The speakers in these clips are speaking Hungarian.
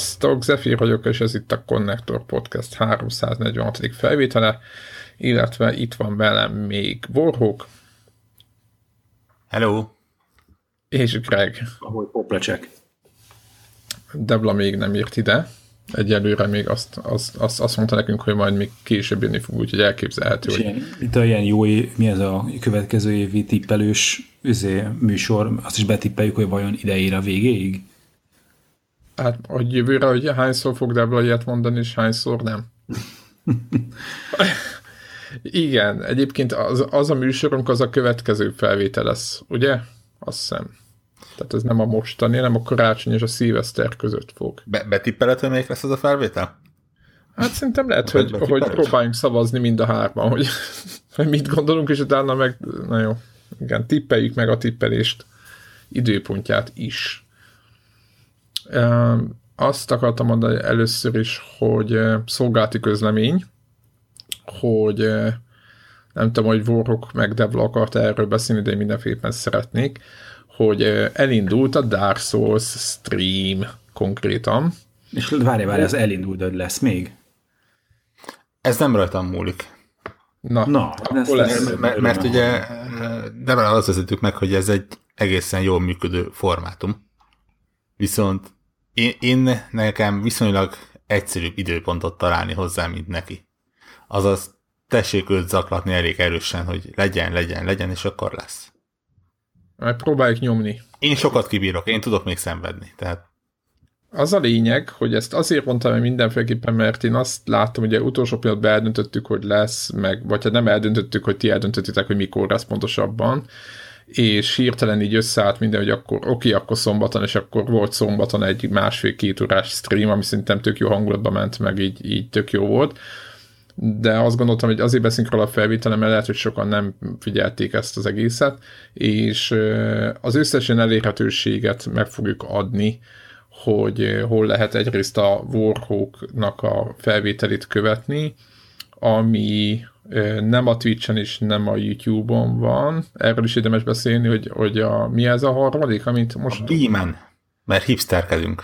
Sziasztok, Zephyr vagyok, és ez itt a Connector Podcast 346. felvétele, illetve itt van velem még Warhawk. Hello. És Greg. Ahogy poplecsek. Debla még nem írt ide. Egyelőre még azt, azt, azt, azt mondta nekünk, hogy majd még később jönni fog, úgyhogy elképzelhető. hogy... Ilyen, itt a ilyen jó, mi ez a következő évi tippelős üzé, műsor, azt is betippeljük, hogy vajon ide ér a végéig? Hát, hogy jövőre, hogy hányszor fog Debla ilyet mondani, és hányszor nem. Igen, egyébként az, az a műsorunk az a következő felvétel lesz, ugye? Azt hiszem. Tehát ez nem a mostani, nem a karácsony és a szilveszter között fog. Be- betippeled, hogy melyik lesz az a felvétel? Hát szerintem lehet, hogy, hogy próbáljunk szavazni mind a hárman, hogy, hogy mit gondolunk, és utána meg, na jó, igen, tippeljük meg a tippelést időpontját is. Azt akartam mondani először is, hogy szolgálti közlemény, hogy nem tudom, hogy Vorok meg Devla akart erről beszélni, de én mindenféleképpen szeretnék, hogy elindult a Dark Souls stream konkrétan. És várj, várj, ez elindult, de lesz még? Ez nem rajtam múlik. Na, Na ez lesz. Mert, mert, mert ugye de azt vezetjük meg, hogy ez egy egészen jól működő formátum. Viszont én, én nekem viszonylag egyszerűbb időpontot találni hozzá, mint neki. Azaz tessék őt zaklatni elég erősen, hogy legyen, legyen, legyen, és akkor lesz. Majd próbáljuk nyomni. Én sokat kibírok, én tudok még szenvedni, tehát az a lényeg, hogy ezt azért mondtam hogy mindenféleképpen, mert én azt láttam, hogy utolsó pillanatban eldöntöttük, hogy lesz, meg, vagy hát nem eldöntöttük, hogy ti eldöntöttitek, hogy mikor lesz pontosabban, és hirtelen így összeállt minden, hogy akkor oké, akkor szombaton, és akkor volt szombaton egy másfél-két órás stream, ami szerintem tök jó hangulatba ment, meg így, így tök jó volt. De azt gondoltam, hogy azért beszélünk róla a felvételen, mert lehet, hogy sokan nem figyelték ezt az egészet, és az összesen elérhetőséget meg fogjuk adni, hogy hol lehet egyrészt a Warhawk-nak a felvételét követni, ami nem a Twitch-en és nem a YouTube-on van. Erről is érdemes beszélni, hogy, hogy a, mi ez a harmadik, amit most... A Beamen, mert hipsterkedünk.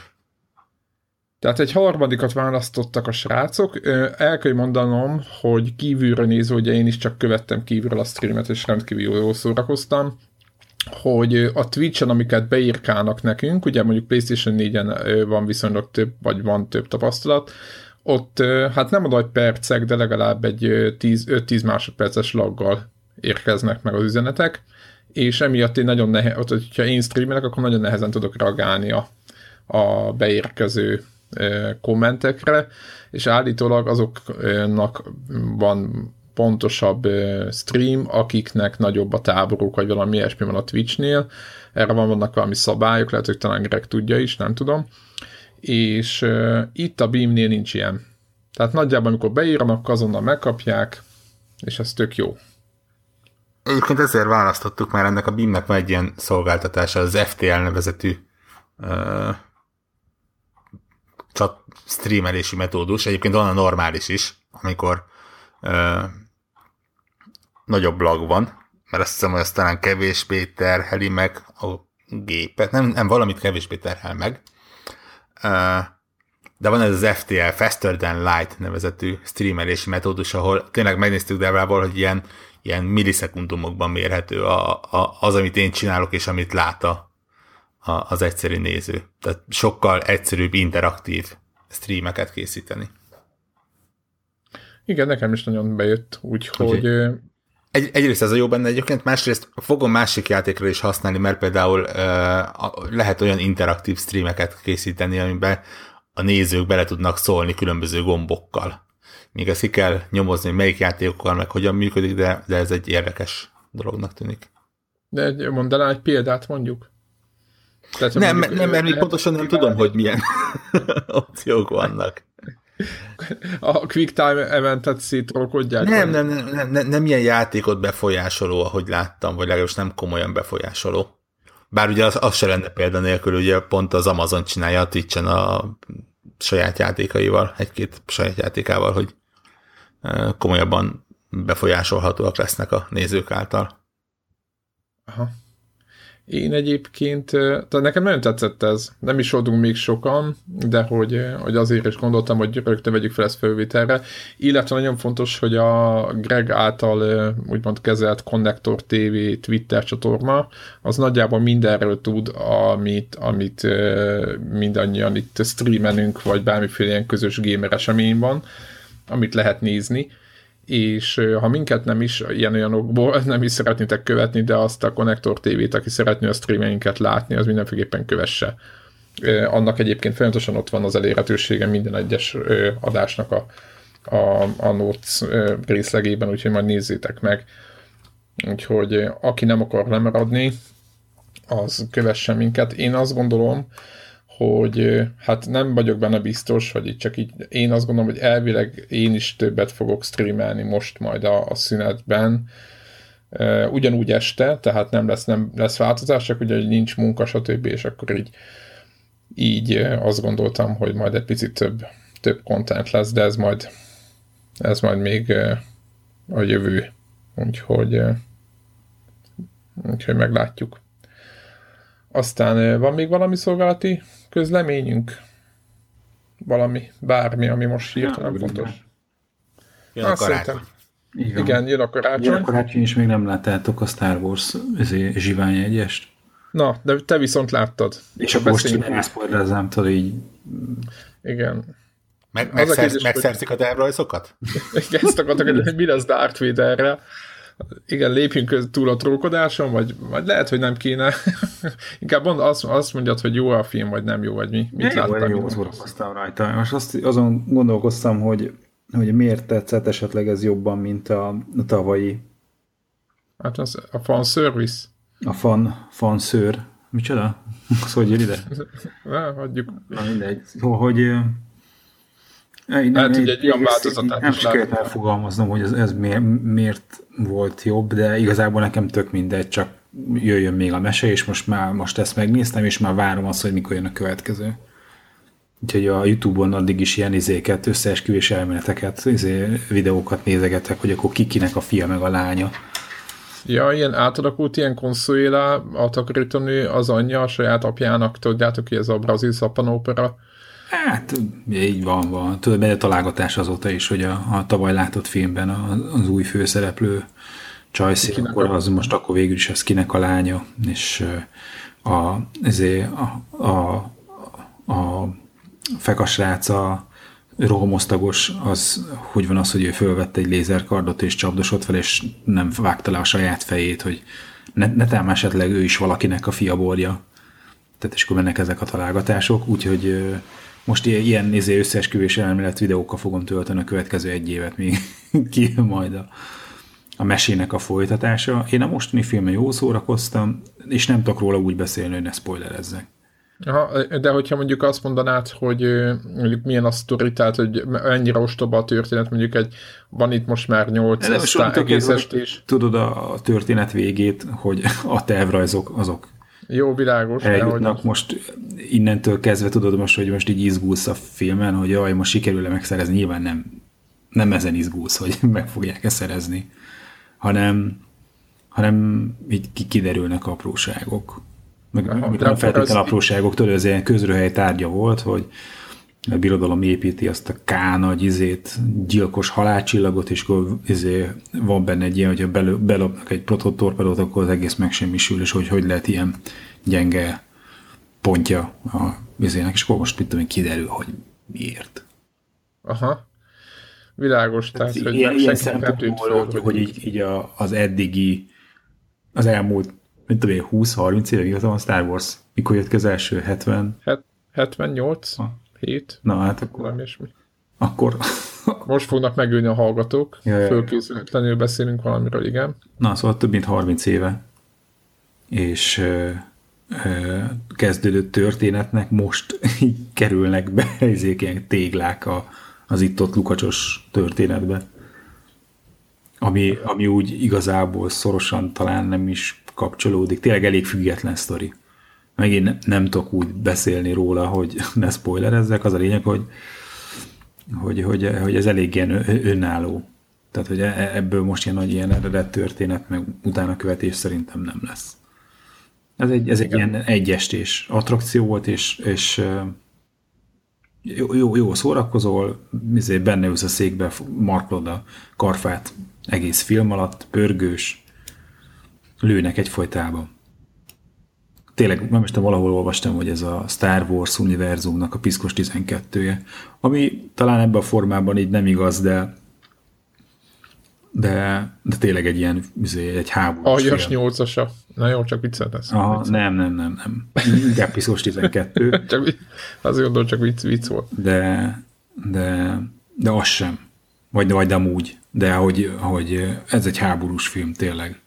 Tehát egy harmadikat választottak a srácok. El kell mondanom, hogy kívülről nézve, ugye én is csak követtem kívülről a streamet, és rendkívül jól szórakoztam, hogy a Twitch-en, amiket beírkálnak nekünk, ugye mondjuk PlayStation 4-en van viszonylag több, vagy van több tapasztalat, ott hát nem a nagy percek, de legalább egy 5-10 másodperces laggal érkeznek meg az üzenetek, és emiatt én nagyon nehe, hogyha én streamelek, akkor nagyon nehezen tudok reagálni a, a beérkező kommentekre, és állítólag azoknak van pontosabb stream, akiknek nagyobb a táboruk, vagy valami ilyesmi van a Twitchnél. Erre van, vannak valami szabályok, lehet, hogy talán Greg tudja is, nem tudom. És uh, itt a Beamnél nincs ilyen. Tehát nagyjából, amikor beírnak, azonnal megkapják, és ez tök jó. Egyébként ezért választottuk, mert ennek a Beamnek van egy ilyen szolgáltatása, az FTL nevezetű uh, csak streamelési metódus. Egyébként van a normális is, amikor uh, nagyobb lag van, mert azt hiszem, hogy azt talán kevésbé terheli meg a gépet, nem, nem valamit kevésbé terhel meg, de van ez az FTL, Faster Than Light nevezetű streamelési metódus, ahol tényleg megnéztük Devrával, hogy ilyen, ilyen millisekundumokban mérhető a, a, az, amit én csinálok, és amit lát a, a, az egyszerű néző. Tehát sokkal egyszerűbb, interaktív streameket készíteni. Igen, nekem is nagyon bejött, úgyhogy... Úgy, egy, egyrészt ez a jó benne egyébként, másrészt fogom másik játékra is használni, mert például uh, lehet olyan interaktív streameket készíteni, amiben a nézők bele tudnak szólni különböző gombokkal. Még ezt ki kell nyomozni, melyik játékokkal, meg hogyan működik, de, de ez egy érdekes dolognak tűnik. De mondanál egy példát mondjuk? Tehát, nem, mondjuk, nem, mert még pontosan nem tudom, hogy milyen opciók vannak a quick time eventet szétrolkodják? Nem, nem, nem, nem, nem, nem ilyen játékot befolyásoló, ahogy láttam, vagy legalábbis nem komolyan befolyásoló. Bár ugye az, az se lenne példa nélkül, ugye pont az Amazon csinálja a twitch a saját játékaival, egy-két saját játékával, hogy komolyabban befolyásolhatóak lesznek a nézők által. Aha. Én egyébként, tehát nekem nagyon tetszett ez. Nem is voltunk még sokan, de hogy, hogy azért is gondoltam, hogy rögtön vegyük fel ezt felvételre. Illetve nagyon fontos, hogy a Greg által úgymond kezelt Connector TV Twitter csatorna, az nagyjából mindenről tud, amit, amit mindannyian itt streamelünk, vagy bármiféle ilyen közös gamer esemény van, amit lehet nézni és ha minket nem is ilyen olyanokból nem is szeretnétek követni, de azt a Connector TV-t, aki szeretné a streameinket látni, az mindenféleképpen kövesse. Annak egyébként folyamatosan ott van az elérhetősége minden egyes adásnak a, a, a notes részlegében, úgyhogy majd nézzétek meg. Úgyhogy aki nem akar lemaradni, az kövesse minket. Én azt gondolom, hogy hát nem vagyok benne biztos, hogy itt csak így én azt gondolom, hogy elvileg én is többet fogok streamelni most majd a, a szünetben, ugyanúgy este, tehát nem lesz, nem lesz változás, csak ugye hogy nincs munka, stb. és akkor így, így azt gondoltam, hogy majd egy picit több, több content lesz, de ez majd ez majd még a jövő. Úgyhogy, úgyhogy meglátjuk. Aztán van még valami szolgálati közleményünk? Valami, bármi, ami most hirtelen ja, fontos. Jön a karácsony. Igen. Igen, jön a karácsony. Jön a karácsony, és még nem láttátok a Star Wars zsivány egyest. Na, de te viszont láttad. És akkor most elszpoilerzám, tudod így. Igen. Meg, megszerz, megszerzik a tervrajzokat? Igen, ezt akartak, hogy mi lesz Darth Vaderre igen, lépjünk túl a trókodáson, vagy, vagy lehet, hogy nem kéne. Inkább mond, azt, azt mondjad, hogy jó a film, vagy nem jó, vagy mi. Mit jó, láttam? Jó, szórakoztam rajta. Most azt, azon gondolkoztam, hogy, hogy miért tetszett esetleg ez jobban, mint a, a tavalyi. Hát az a fan service. A fan, fan szőr. Micsoda? Az hogy jön ide? Na, hagyjuk. Na mindegy. Szóval, hogy én nem, hát, hogy egy olyan változatát Nem sikerült elfogalmaznom, hogy ez, ez miért, miért volt jobb, de igazából nekem tök mindegy, csak jöjjön még a mese, és most már most ezt megnéztem, és már várom azt, hogy mikor jön a következő. Úgyhogy a Youtube-on addig is ilyen izéket, összeesküvés elméleteket, izé, videókat nézegetek, hogy akkor kikinek a fia meg a lánya. Ja, ilyen átalakult ilyen konszolélá a takarítónő az anyja a saját apjának, tudjátok, hogy ez a brazil szappanópera Hát, így van, van. Tudod, benne találgatás azóta is, hogy a, a tavaly látott filmben az új főszereplő Csajci, akkor az most akkor végül is ez kinek a lánya, és a, ezért a, a, a fekasrác, a rohamosztagos, az hogy van az, hogy ő fölvette egy lézerkardot és csapdosott fel, és nem vágta le a saját fejét, hogy ne, ne esetleg ő is valakinek a fiaborja. Tehát és akkor mennek ezek a találgatások, úgyhogy most ilyen, nézé összeesküvés elmélet videókkal fogom tölteni a következő egy évet, még ki majd a, a mesének a folytatása. Én a mostani filmen jó szórakoztam, és nem tudok róla úgy beszélni, hogy ne spoilerezzek. Aha, de hogyha mondjuk azt mondanád, hogy mondjuk milyen a sztori, tehát hogy ennyire ostoba a történet, mondjuk egy, van itt most már nyolc egész estés. Tudod a történet végét, hogy a tervrajzok azok jó, világos. Eljutnak most innentől kezdve tudod most, hogy most így izgulsz a filmen, hogy jaj, most sikerül-e megszerezni. Nyilván nem, nem ezen izgulsz, hogy meg fogják-e szerezni, hanem, hanem így kiderülnek apróságok. Meg, Aha, meg nem feltétlenül az... apróságok, tudod, ez ilyen közröhely tárgya volt, hogy a birodalom építi azt a K nagy izét, gyilkos halálcsillagot, és akkor izé van benne egy ilyen, hogyha belő, belopnak egy prototorpedót, akkor az egész megsemmisül, és hogy hogy lehet ilyen gyenge pontja a vizének, és akkor most mit tudom, kiderül, hogy miért. Aha. Világos, tehát, tehát hogy ilyen, ilyen szempontból, hogy, hogy így, így a, az eddigi, az elmúlt, mint tudom 20-30 éve, mi a Star Wars? Mikor jött ki az első? 70? 78? Ha. 7. Na hát akkor... Valami ilyesmi. Akkor... Most fognak megülni a hallgatók. Ja, Fölkészületlenül beszélünk valamiről, igen. Na, szóval több mint 30 éve. És ö, ö, kezdődött történetnek most így kerülnek be ezek ilyen téglák a, az itt-ott lukacsos történetbe. Ami, ami úgy igazából szorosan talán nem is kapcsolódik. Tényleg elég független sztori megint nem tudok úgy beszélni róla, hogy ne spoilerezzek, az a lényeg, hogy, hogy, hogy, hogy ez elég ilyen önálló. Tehát, hogy e, ebből most ilyen nagy ilyen eredet történet, meg utána követés szerintem nem lesz. Ez egy, ez egy ilyen egyestés attrakció volt, és, és jó, jó, jó szórakozol, izé, benne ülsz a székbe, markolod a karfát egész film alatt, pörgős, lőnek egyfolytában. Tényleg, nem is valahol olvastam, hogy ez a Star Wars univerzumnak a piszkos 12-je, ami talán ebben a formában így nem igaz, de de, de tényleg egy ilyen, izé, egy háborús Aljas nyolcasa. Na jó, csak vicceltesz. Aha, nem, nem, nem, nem. Inkább piszkos 12. csak, azért gondolom, csak vicc, vicc volt. De, de, de az sem. Vagy, vagy amúgy. De hogy, hogy ez egy háborús film, tényleg.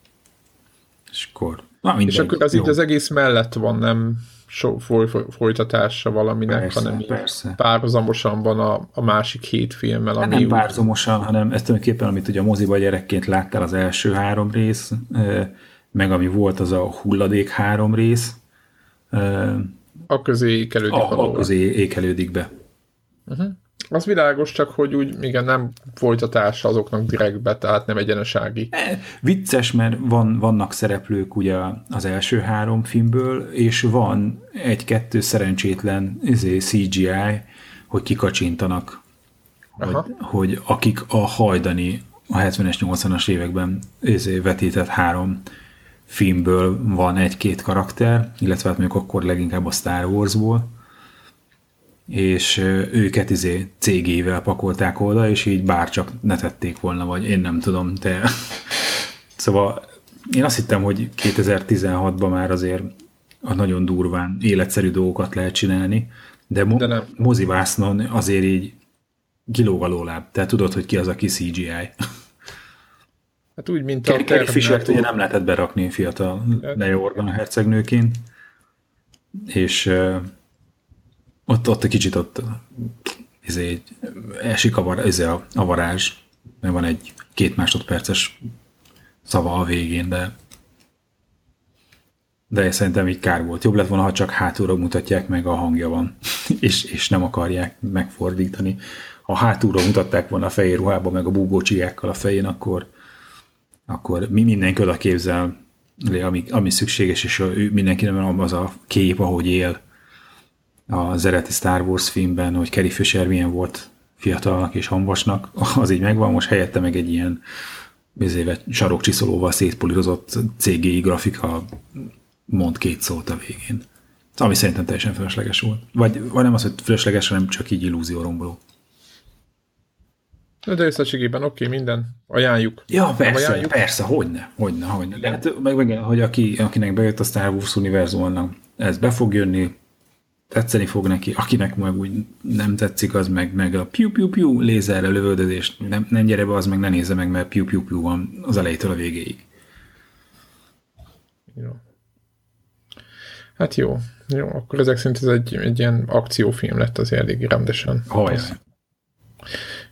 És akkor... Na, mindegy, és akkor ez jó. így az egész mellett van, nem so, foly, folytatása valaminek, persze, hanem persze. párhuzamosan van a, a másik hét filmmel. Hát ami nem párhuzamosan, hanem ezt tulajdonképpen, amit ugye a moziba gyerekként láttál az első három rész, meg ami volt az a hulladék három rész. A közé ékelődik. A, a közé ékelődik be. Uh-huh. Az világos, csak hogy úgy igen, nem folytatása azoknak direktbe, tehát nem egyenesági. E, vicces, mert van, vannak szereplők ugye az első három filmből, és van egy-kettő szerencsétlen izé, CGI, hogy kikacsintanak, hogy, hogy akik a hajdani a 70-es, 80-as években izé, vetített három filmből van egy-két karakter, illetve hát mondjuk akkor leginkább a Star Warsból, és őket izé cégével pakolták oda, és így bárcsak ne tették volna, vagy én nem tudom, te... szóval én azt hittem, hogy 2016-ban már azért a nagyon durván életszerű dolgokat lehet csinálni, de, mo- de nem. mozivásznon azért így kilóg a lóláb. Te tudod, hogy ki az, aki CGI. Hát úgy, mint a Carrie fisher ugye nem lehetett berakni fiatal Leia Organ hercegnőként, és ott, ott egy kicsit ott izé, esik a, var, izé a, a varázs, mert van egy két másodperces szava a végén, de de szerintem így kár volt. Jobb lett volna, ha csak hátulról mutatják meg a hangja van, és, és nem akarják megfordítani. Ha hátulról mutatták volna a fehér ruhába, meg a búgócsiákkal a fején, akkor, akkor mi mindenki oda képzel, ami, ami szükséges, és mindenki nem az a kép, ahogy él, az eredeti Star Wars filmben, hogy Carrie Fisher milyen volt fiatalnak és hangosnak, az így megvan, most helyette meg egy ilyen bizéve sarokcsiszolóval szétpolirozott CGI grafika mond két szót a végén. Ami szerintem teljesen fölösleges volt. Vagy, vagy nem az, hogy fölösleges, hanem csak így illúzióromboló. De összességében oké, okay, minden. Ajánljuk. Ja, persze, ajánljuk. persze, hogyne, hogyne, hogyne. De hát, meg, meg, hogy aki, akinek bejött a Star Wars univerzumnak, ez be fog jönni, tetszeni fog neki, akinek meg úgy nem tetszik, az meg, meg a piu-piu-piu lézerre lövöldözés, nem, nem gyere be, az meg ne nézze meg, mert piu-piu-piu van az elejétől a végéig. Jó. Hát jó, jó, akkor ezek szerint ez egy, egy ilyen akciófilm lett az eléggé rendesen. Hajjaj.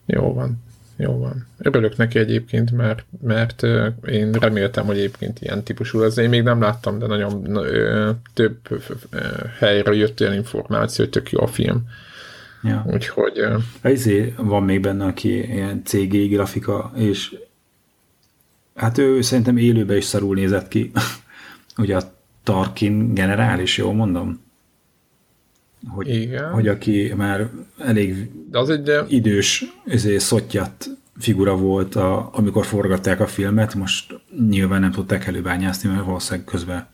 Jó van. Jó van. Örülök neki egyébként, mert, mert én reméltem, hogy egyébként ilyen típusú lesz. Én még nem láttam, de nagyon ö, több ö, helyre jött olyan információ, hogy tök jó a film. Ja. Úgyhogy... Ezé van még benne, aki ilyen CGI grafika, és hát ő szerintem élőben is szarul nézett ki. Ugye a Tarkin generális, jól mondom? Hogy, Igen. hogy aki már elég De az egy, idős, ezért szottyat figura volt, a, amikor forgatták a filmet, most nyilván nem tudták előbányászni, mert valószínűleg közben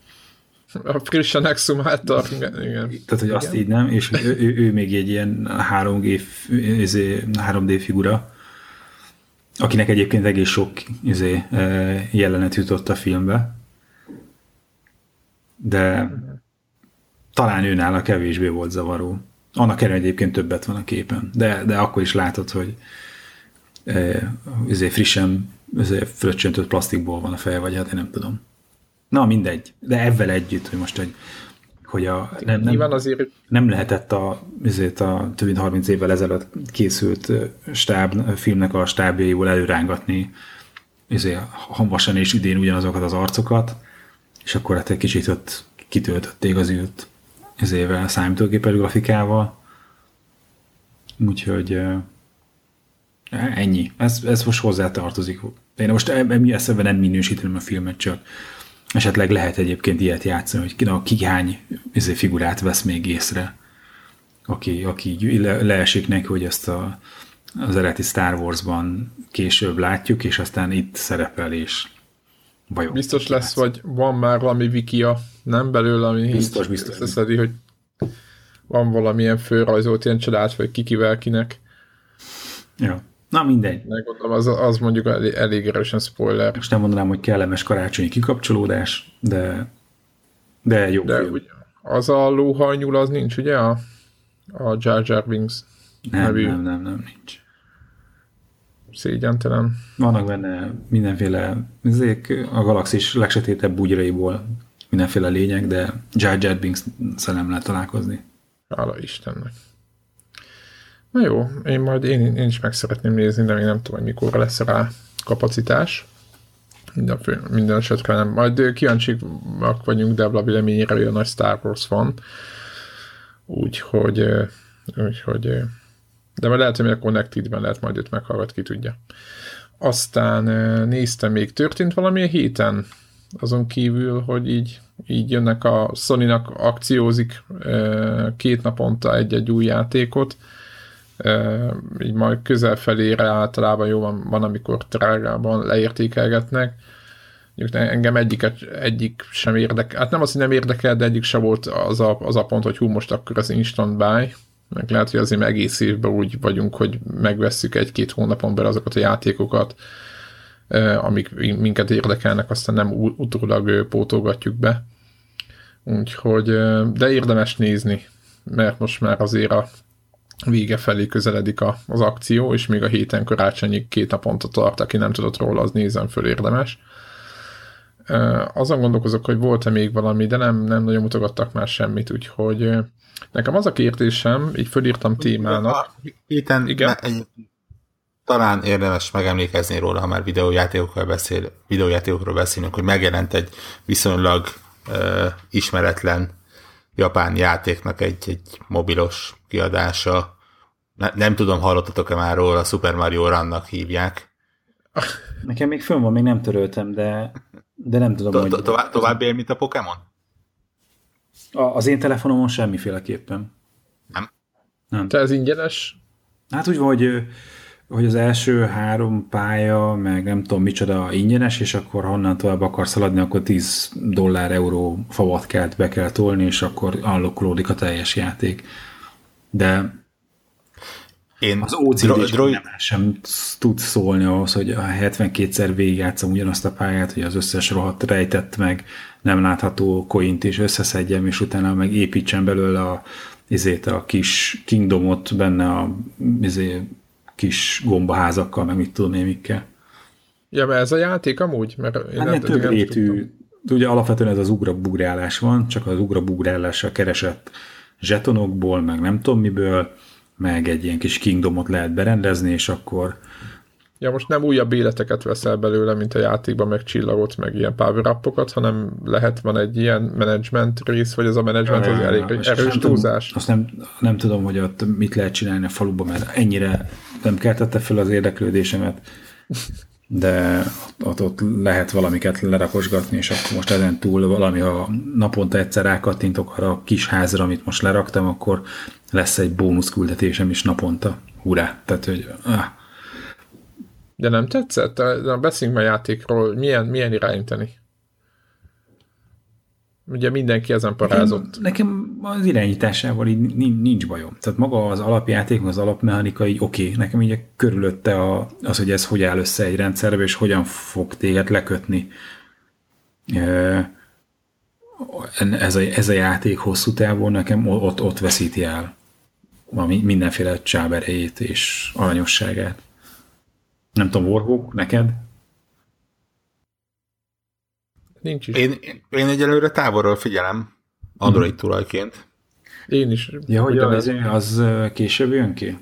a frissen exhumálta, igen. igen. Tehát, hogy azt igen. így nem, és ő, ő, ő még egy ilyen 3G, 3D figura, akinek egyébként egész sok izé, jelenet jutott a filmbe, de talán ő nála kevésbé volt zavaró. Annak ellenére egyébként többet van a képen, de, de akkor is látod, hogy e, ezért frissen ezért fröccsöntött plastikból van a feje, vagy hát én nem tudom. Na, mindegy. De ebben együtt, hogy most, hogy, hogy a, nem, nem, azért... nem lehetett a, ezért a több mint 30 évvel ezelőtt készült stáb, filmnek a stábjaiból előrángatni ezért hamvasan és idén ugyanazokat az arcokat, és akkor hát egy kicsit ott kitöltötték az űrt ezével számítógépes grafikával. Úgyhogy ennyi. Ez, ez most hozzá tartozik. Én most eszembe nem minősítem a filmet, csak Esetleg lehet egyébként ilyet játszani, hogy na, ki hány izé, figurát vesz még észre, aki, aki le, leesik neki, hogy ezt a, az eredeti Star Wars-ban később látjuk, és aztán itt szerepel, és bajok. Biztos lesz, vagy van már valami wikia, nem belőle, ami biztos, biztos. összeszedi, hogy van valamilyen főrajzolt ilyen csodát, vagy kikivel kinek. Ja. Na mindegy. Megmondom, az, az mondjuk elég, elég erősen spoiler. Most nem mondanám, hogy kellemes karácsonyi kikapcsolódás, de, de jó de Ugye, az a lóhajnyúl az nincs, ugye? A, a Jar Jar Wings nem, nevű. nem, nem, nem, nincs. Szégyentelen. Vannak benne mindenféle, ezek a galaxis legsötétebb bugyraiból mindenféle lények, de Jar Jar Binks nem lehet találkozni. Hála Istennek. Na jó, én majd én, én is meg szeretném nézni, de még nem tudom, hogy mikor lesz rá kapacitás. Minden, minden esetre nem. Majd kíváncsiak vagyunk Debla véleményére, hogy a nagy Star Wars van. Úgyhogy, úgyhogy de majd lehet, hogy a Connected-ben lehet majd őt meghallgat, ki tudja. Aztán néztem még, történt valami a héten, azon kívül, hogy így, így jönnek a Sony-nak akciózik két naponta egy-egy új játékot, így majd közel felére általában jó van, van amikor drágában leértékelgetnek. Mondjuk engem egyiket, egyik sem érdekel, hát nem az, hogy nem érdekel, de egyik sem volt az a, az a pont, hogy hú, most akkor az instant buy, meg lehet, hogy azért egész évben úgy vagyunk, hogy megvesszük egy-két hónapon belül azokat a játékokat, amik minket érdekelnek, aztán nem utólag pótolgatjuk be. Úgyhogy, de érdemes nézni, mert most már azért a vége felé közeledik a, az akció, és még a héten karácsonyig két naponta tart, aki nem tudott róla, az nézem föl, érdemes. Azon gondolkozok, hogy volt-e még valami, de nem, nem nagyon mutogattak már semmit, úgyhogy nekem az a kérdésem, így fölírtam témának. Héten Igen? Egy, talán érdemes megemlékezni róla, ha már videójátékokról, beszél, videójátékokról beszélünk, hogy megjelent egy viszonylag uh, ismeretlen japán játéknak egy, egy mobilos kiadása. Ne, nem tudom, hallottatok-e már róla, a Super Mario Run-nak hívják. Nekem még fönn van, még nem töröltem, de, de nem tudom, hogy... Tovább él, mint a Pokémon? Az én telefonomon semmiféleképpen. Nem? Nem. Te ez ingyenes? Hát úgy van, hogy, hogy az első három pálya, meg nem tudom micsoda ingyenes, és akkor honnan tovább akarsz szaladni, akkor 10 dollár, euró favatkát be kell tolni, és akkor allokulódik a teljes játék de én az OCD dro- nem sem tud szólni ahhoz, hogy a 72-szer végigjátszom ugyanazt a pályát, hogy az összes rohadt rejtett meg nem látható coint is összeszedjem, és utána meg építsen belőle a, izét, a kis kingdomot benne a izé, kis gombaházakkal, meg mit tudom én mikkel. Ja, mert ez a játék amúgy? Mert én hát nem, több rétű, ugye alapvetően ez az ugrabugrálás van, csak az ugrabugrálással keresett zsetonokból, meg nem tudom miből, meg egy ilyen kis kingdomot lehet berendezni, és akkor... Ja, most nem újabb életeket veszel belőle, mint a játékban, meg csillagot, meg ilyen power hanem lehet van egy ilyen management rész, vagy ez a management az elég ja, erős túlzás. Azt nem, nem tudom, hogy ott mit lehet csinálni a faluban, mert ennyire nem keltette fel az érdeklődésemet de ott, ott lehet valamiket lerakosgatni, és akkor most ezen túl valami, ha naponta egyszer rákattintok arra a kis házra, amit most leraktam, akkor lesz egy bónusz küldetésem is naponta. Hurrá! Tehát, hogy... Ah. De nem tetszett? Beszéljünk a játékról, milyen, milyen irányítani? Ugye mindenki ezen parázott. Nekem, nekem az irányításával így nincs bajom. Tehát maga az alapjáték, az alapmechanikai oké. Okay. Nekem így körülötte a, az, hogy ez hogy áll össze egy rendszerbe, és hogyan fog téged lekötni. Ez a, ez a játék hosszú távon nekem ott, ott veszíti el a mindenféle csáberejét és aranyosságát. Nem tudom, Warhawk, neked? Nincs is. Én, én egyelőre távolról figyelem, Android hmm. tulajként. Én is. Ja, hogy az, az később jön ki?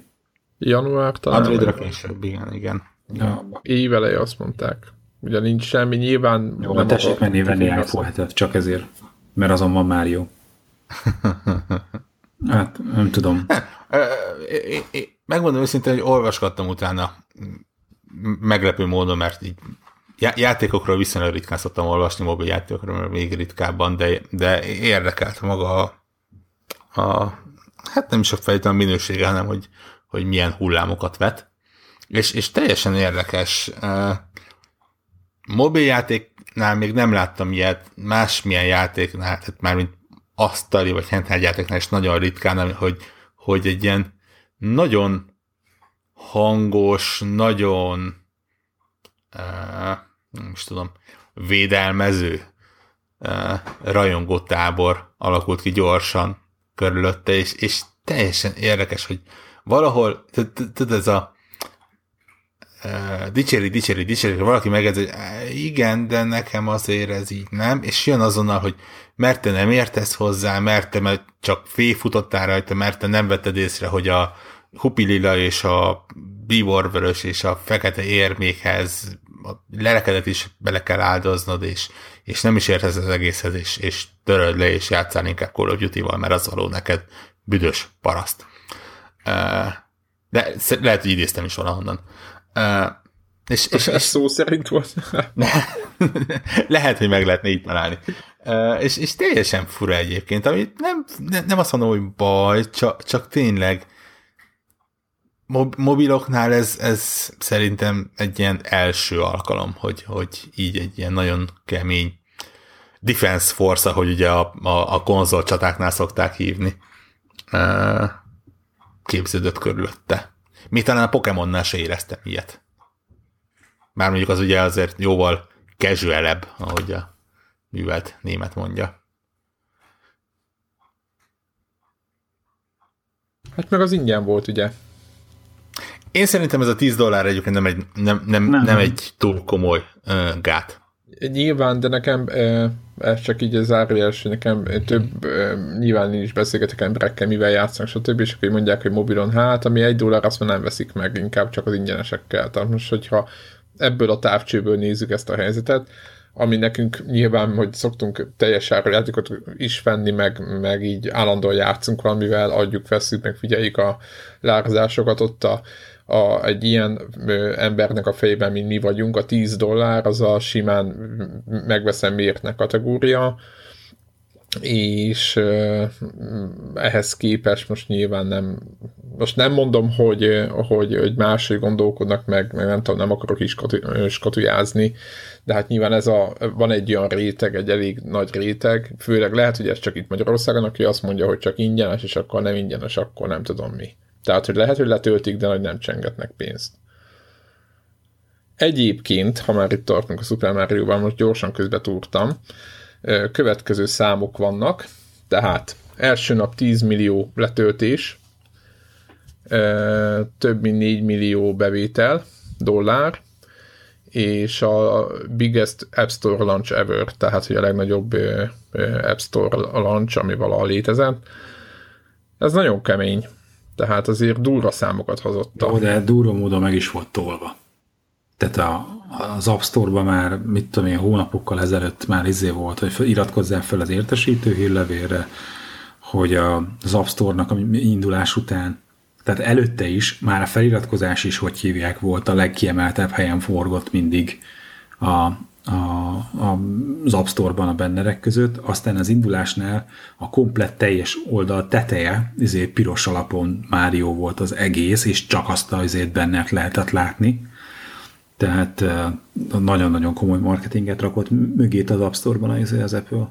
Január talán. Androidra később, igen, igen. Ja. Éveleje azt mondták. Ugye nincs semmi, nyilván... Jó, nem tessék menni venni iPhone csak ezért, mert azon van már jó. hát, nem tudom. Megmondom őszintén, hogy olvasgattam utána meglepő módon, mert így já- játékokról viszonylag ritkán szoktam olvasni, mobil játékokról még ritkábban, de, de érdekelt maga a, a hát nem is a fejtelen minősége, hanem hogy, hogy milyen hullámokat vet. És, és teljesen érdekes. Uh, mobiljátéknál még nem láttam ilyet, másmilyen játéknál, tehát már mint asztali vagy handheld játéknál is nagyon ritkán, hogy, hogy egy ilyen nagyon hangos, nagyon uh, nem is tudom, védelmező uh, rajongó tábor alakult ki gyorsan körülötte, és, és teljesen érdekes, hogy valahol, tudod, ez a dicséri, dicséri, dicséri, valaki megedz, hogy igen, de nekem azért ez így nem, és jön azonnal, hogy mert te nem értesz hozzá, mert te csak féfutottál rajta, mert te nem vetted észre, hogy a hupilila és a bíborvörös és a fekete érmékhez a lelekedet is bele kell áldoznod, és, és nem is értesz az egészhez, és, és töröd le, és játszál inkább Call of Duty-val, mert az való neked büdös paraszt. De lehet, hogy idéztem is valahonnan. És, és, és szó szerint volt. lehet, hogy meg lehetne így találni. És, és teljesen fura egyébként, amit nem, nem azt mondom, hogy baj, csak, csak tényleg mobiloknál ez, ez szerintem egy ilyen első alkalom, hogy, hogy így egy ilyen nagyon kemény defense force, ahogy ugye a, a, a konzol csatáknál szokták hívni, képződött körülötte. Még talán a Pokémonnál se éreztem ilyet. Már mondjuk az ugye azért jóval casualebb, ahogy a művelt német mondja. Hát meg az ingyen volt, ugye? Én szerintem ez a 10 dollár egyébként nem egy, nem, nem, nem. nem egy túl komoly uh, gát. Nyilván, de nekem uh, ez csak így az hogy nekem több, uh, nyilván én is beszélgetek emberekkel, mivel játszanak, stb. És akkor mondják, hogy mobilon, hát ami egy dollár, azt már nem veszik meg, inkább csak az ingyenesekkel. Tehát most, hogyha ebből a távcsőből nézzük ezt a helyzetet, ami nekünk nyilván, hogy szoktunk teljes játékot is venni, meg, meg így állandóan játszunk valamivel, adjuk, veszünk, meg figyeljük a lárazásokat ott a a, egy ilyen ö, embernek a fejében, mint mi vagyunk, a 10 dollár az a simán megveszem miértnek kategória, és ö, ehhez képest most nyilván nem, most nem mondom, hogy, hogy, hogy máshogy gondolkodnak meg, meg nem tudom, nem akarok is skatujázni, de hát nyilván ez a, van egy olyan réteg, egy elég nagy réteg, főleg lehet, hogy ez csak itt Magyarországon, aki azt mondja, hogy csak ingyenes, és akkor nem ingyenes, akkor nem tudom mi. Tehát, hogy lehet, hogy letöltik, de hogy nem csengetnek pénzt. Egyébként, ha már itt tartunk a Super Mario-ban, most gyorsan közbe túrtam, következő számok vannak, tehát első nap 10 millió letöltés, több mint 4 millió bevétel, dollár, és a biggest App Store launch ever, tehát hogy a legnagyobb App Store launch, ami valaha létezett. Ez nagyon kemény. Tehát azért durva számokat hozott. Jó, de durva módon meg is volt tolva. Tehát a, az App Store-ban már, mit tudom én, hónapokkal ezelőtt már izé volt, hogy iratkozzál fel az értesítő hírlevélre, hogy az App Store-nak a indulás után, tehát előtte is, már a feliratkozás is, hogy hívják, volt a legkiemeltebb helyen forgott mindig a, a, a, az App Store-ban a bennerek között, aztán az indulásnál a komplett teljes oldal teteje, ezért piros alapon Mário volt az egész, és csak azt azért bennert lehetett látni. Tehát nagyon-nagyon komoly marketinget rakott mögét az App Store-ban az, az Apple.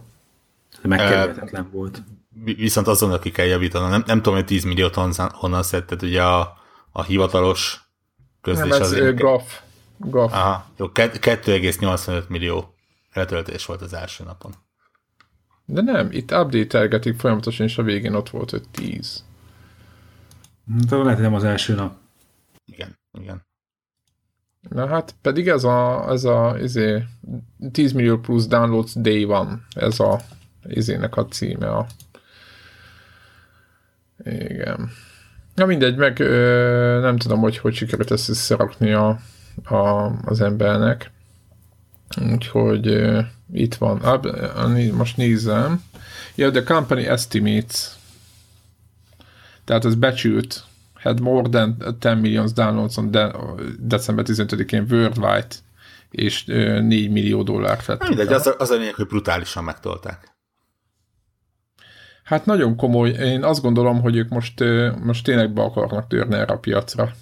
Megkerülhetetlen uh, volt. Viszont azon, aki kell javítani, nem, nem tudom, hogy 10 milliót honnan szedted, ugye a, a hivatalos közlés nem, ez az... graf Gaf. Aha, jó, 2,85 millió letöltés volt az első napon. De nem, itt update folyamatosan, és a végén ott volt, hogy 10. De lehet, nem az első nap. Igen, igen. Na hát pedig ez a, ez a izé, 10 millió plusz downloads day van, ez a izének a címe a igen. Na mindegy, meg ö, nem tudom, hogy hogy sikerült ezt összerakni a a, az embernek. Úgyhogy uh, itt van. Uh, most nézem. Yeah, the company estimates. Tehát ez becsült. Had more than 10 million downloads on de- december 15-én worldwide. és 4 millió dollár fett. Mindegy, az, az a lényeg, hogy brutálisan megtolták. Hát nagyon komoly. Én azt gondolom, hogy ők most, most tényleg be akarnak törni erre a piacra.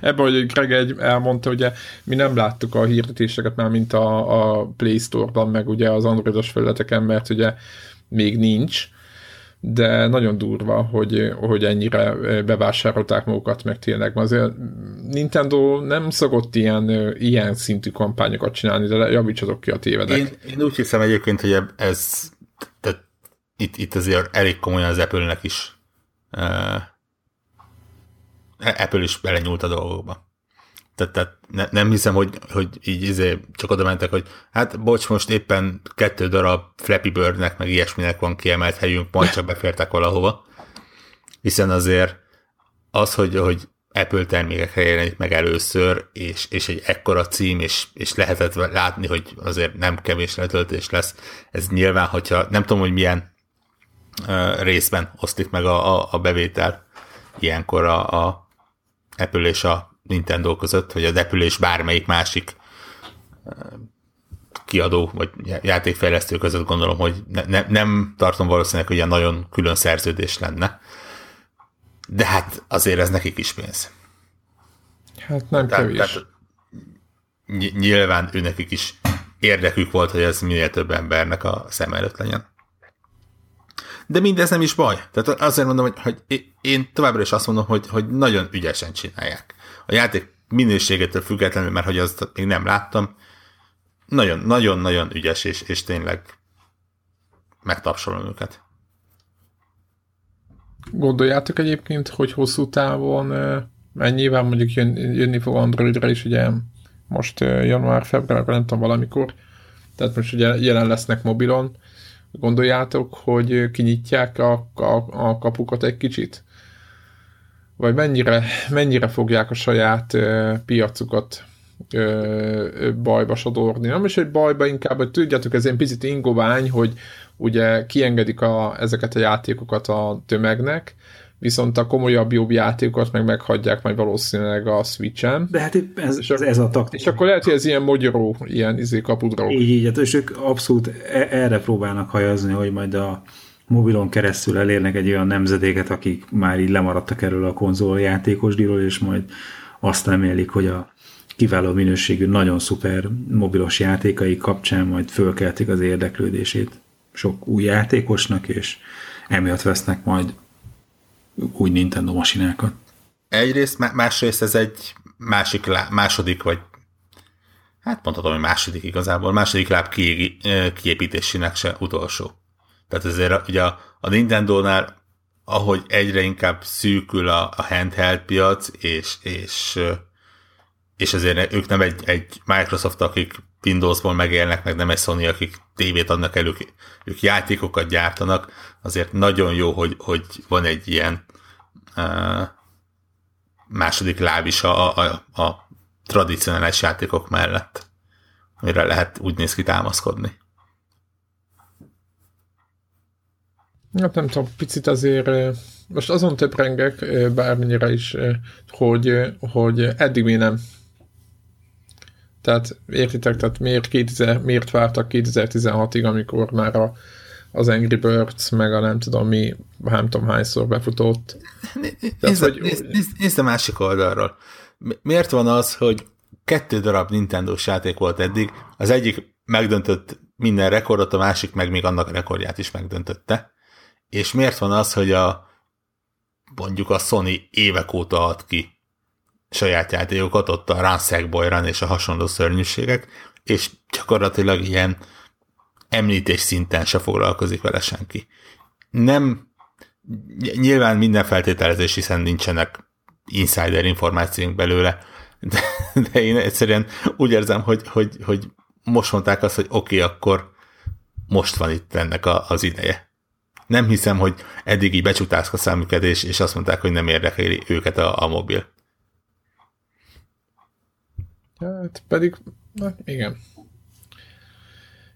Ebből, hogy Greg egy elmondta, ugye mi nem láttuk a hirdetéseket már, mint a, a Play Store-ban, meg ugye az androidos felületeken, mert ugye még nincs, de nagyon durva, hogy, hogy ennyire bevásárolták magukat, meg tényleg. Azért Nintendo nem szokott ilyen, ilyen szintű kampányokat csinálni, de javítsatok ki a tévedek. Én, én úgy hiszem egyébként, hogy ez tehát itt, itt azért elég komolyan az Apple-nek is Apple is belenyúlt a dolgokba. Tehát, tehát ne, nem hiszem, hogy, hogy így izé csak oda mentek, hogy hát bocs, most éppen kettő darab Flappy Birdnek, meg ilyesminek van kiemelt helyünk, majd csak befértek valahova. Hiszen azért az, hogy, hogy Apple termékekre jelenik meg először, és, és egy ekkora cím, és, és lehetett látni, hogy azért nem kevés letöltés lesz. Ez nyilván, hogyha nem tudom, hogy milyen uh, részben osztik meg a, a, a bevétel ilyenkor a, a Apple és a Nintendo között, hogy az Apple és bármelyik másik kiadó vagy játékfejlesztő között gondolom, hogy ne, ne, nem tartom valószínűleg, hogy ilyen nagyon külön szerződés lenne. De hát azért ez nekik is pénz. Hát nem tehát, kevés. Tehát, nyilván ő nekik is érdekük volt, hogy ez minél több embernek a szem előtt legyen. De mindez nem is baj. Tehát azért mondom, hogy, hogy én továbbra is azt mondom, hogy, hogy nagyon ügyesen csinálják. A játék minőségétől függetlenül, mert hogy azt még nem láttam, nagyon-nagyon-nagyon ügyes, és, és tényleg megtapsolom őket. Gondoljátok egyébként, hogy hosszú távon mennyivel mondjuk jön, jönni fog Androidra is, ugye most január, februárban, nem tudom, valamikor, tehát most ugye jelen lesznek mobilon, Gondoljátok, hogy kinyitják a, a, a kapukat egy kicsit? Vagy mennyire, mennyire fogják a saját uh, piacukat uh, bajba sodorni? Nem is egy bajba, inkább, hogy tudjátok, ez egy picit ingovány, hogy ugye kiengedik a, ezeket a játékokat a tömegnek, viszont a komolyabb jobb játékokat meg meghagyják majd valószínűleg a Switch-en. De hát ez, és ez, ez a taktika. És akkor lehet, hogy ez ilyen magyaró, ilyen izé kapudró. Így, így, hát és ők abszolút e- erre próbálnak hajazni, hogy majd a mobilon keresztül elérnek egy olyan nemzedéket, akik már így lemaradtak erről a konzoljátékos díjról, és majd azt remélik, hogy a kiváló minőségű, nagyon szuper mobilos játékai kapcsán majd fölkeltik az érdeklődését sok új játékosnak, és emiatt vesznek majd új Nintendo masinákat. Egyrészt, másrészt ez egy másik, második, vagy hát mondhatom, hogy második igazából, második láb kiépítésének se utolsó. Tehát ezért ugye a, a Nintendo-nál, ahogy egyre inkább szűkül a, a handheld piac, és, és, és azért ők nem egy, egy Microsoft, akik Windowsból megélnek, meg nem egy Sony, akik tévét adnak elő, ők játékokat gyártanak, azért nagyon jó, hogy, hogy van egy ilyen második láb is a, a, a tradicionális játékok mellett, amire lehet úgy néz ki támaszkodni. Hát nem tudom, picit azért most azon töprengek, bármennyire is, hogy, hogy eddig még nem. Tehát értitek, tehát miért, 2000, miért vártak 2016-ig, amikor már a az Angry Birds, meg a nem tudom mi, nem tudom hányszor befutott. Nézd, hogy... nézd, nézd, nézd a másik oldalról. Miért van az, hogy kettő darab nintendo játék volt eddig, az egyik megdöntött minden rekordot, a másik meg még annak rekordját is megdöntötte. És miért van az, hogy a mondjuk a Sony évek óta ad ki saját játékokat, ott a Run Sackboy Run és a hasonló szörnyűségek, és gyakorlatilag ilyen említés szinten se foglalkozik vele senki. Nem, nyilván minden feltételezés, hiszen nincsenek insider információink belőle, de, de én egyszerűen úgy érzem, hogy, hogy, hogy most mondták azt, hogy oké, okay, akkor most van itt ennek a, az ideje. Nem hiszem, hogy eddig így becsutázka számüket, és, és azt mondták, hogy nem érdekeli őket a, a mobil. Hát pedig, na, igen.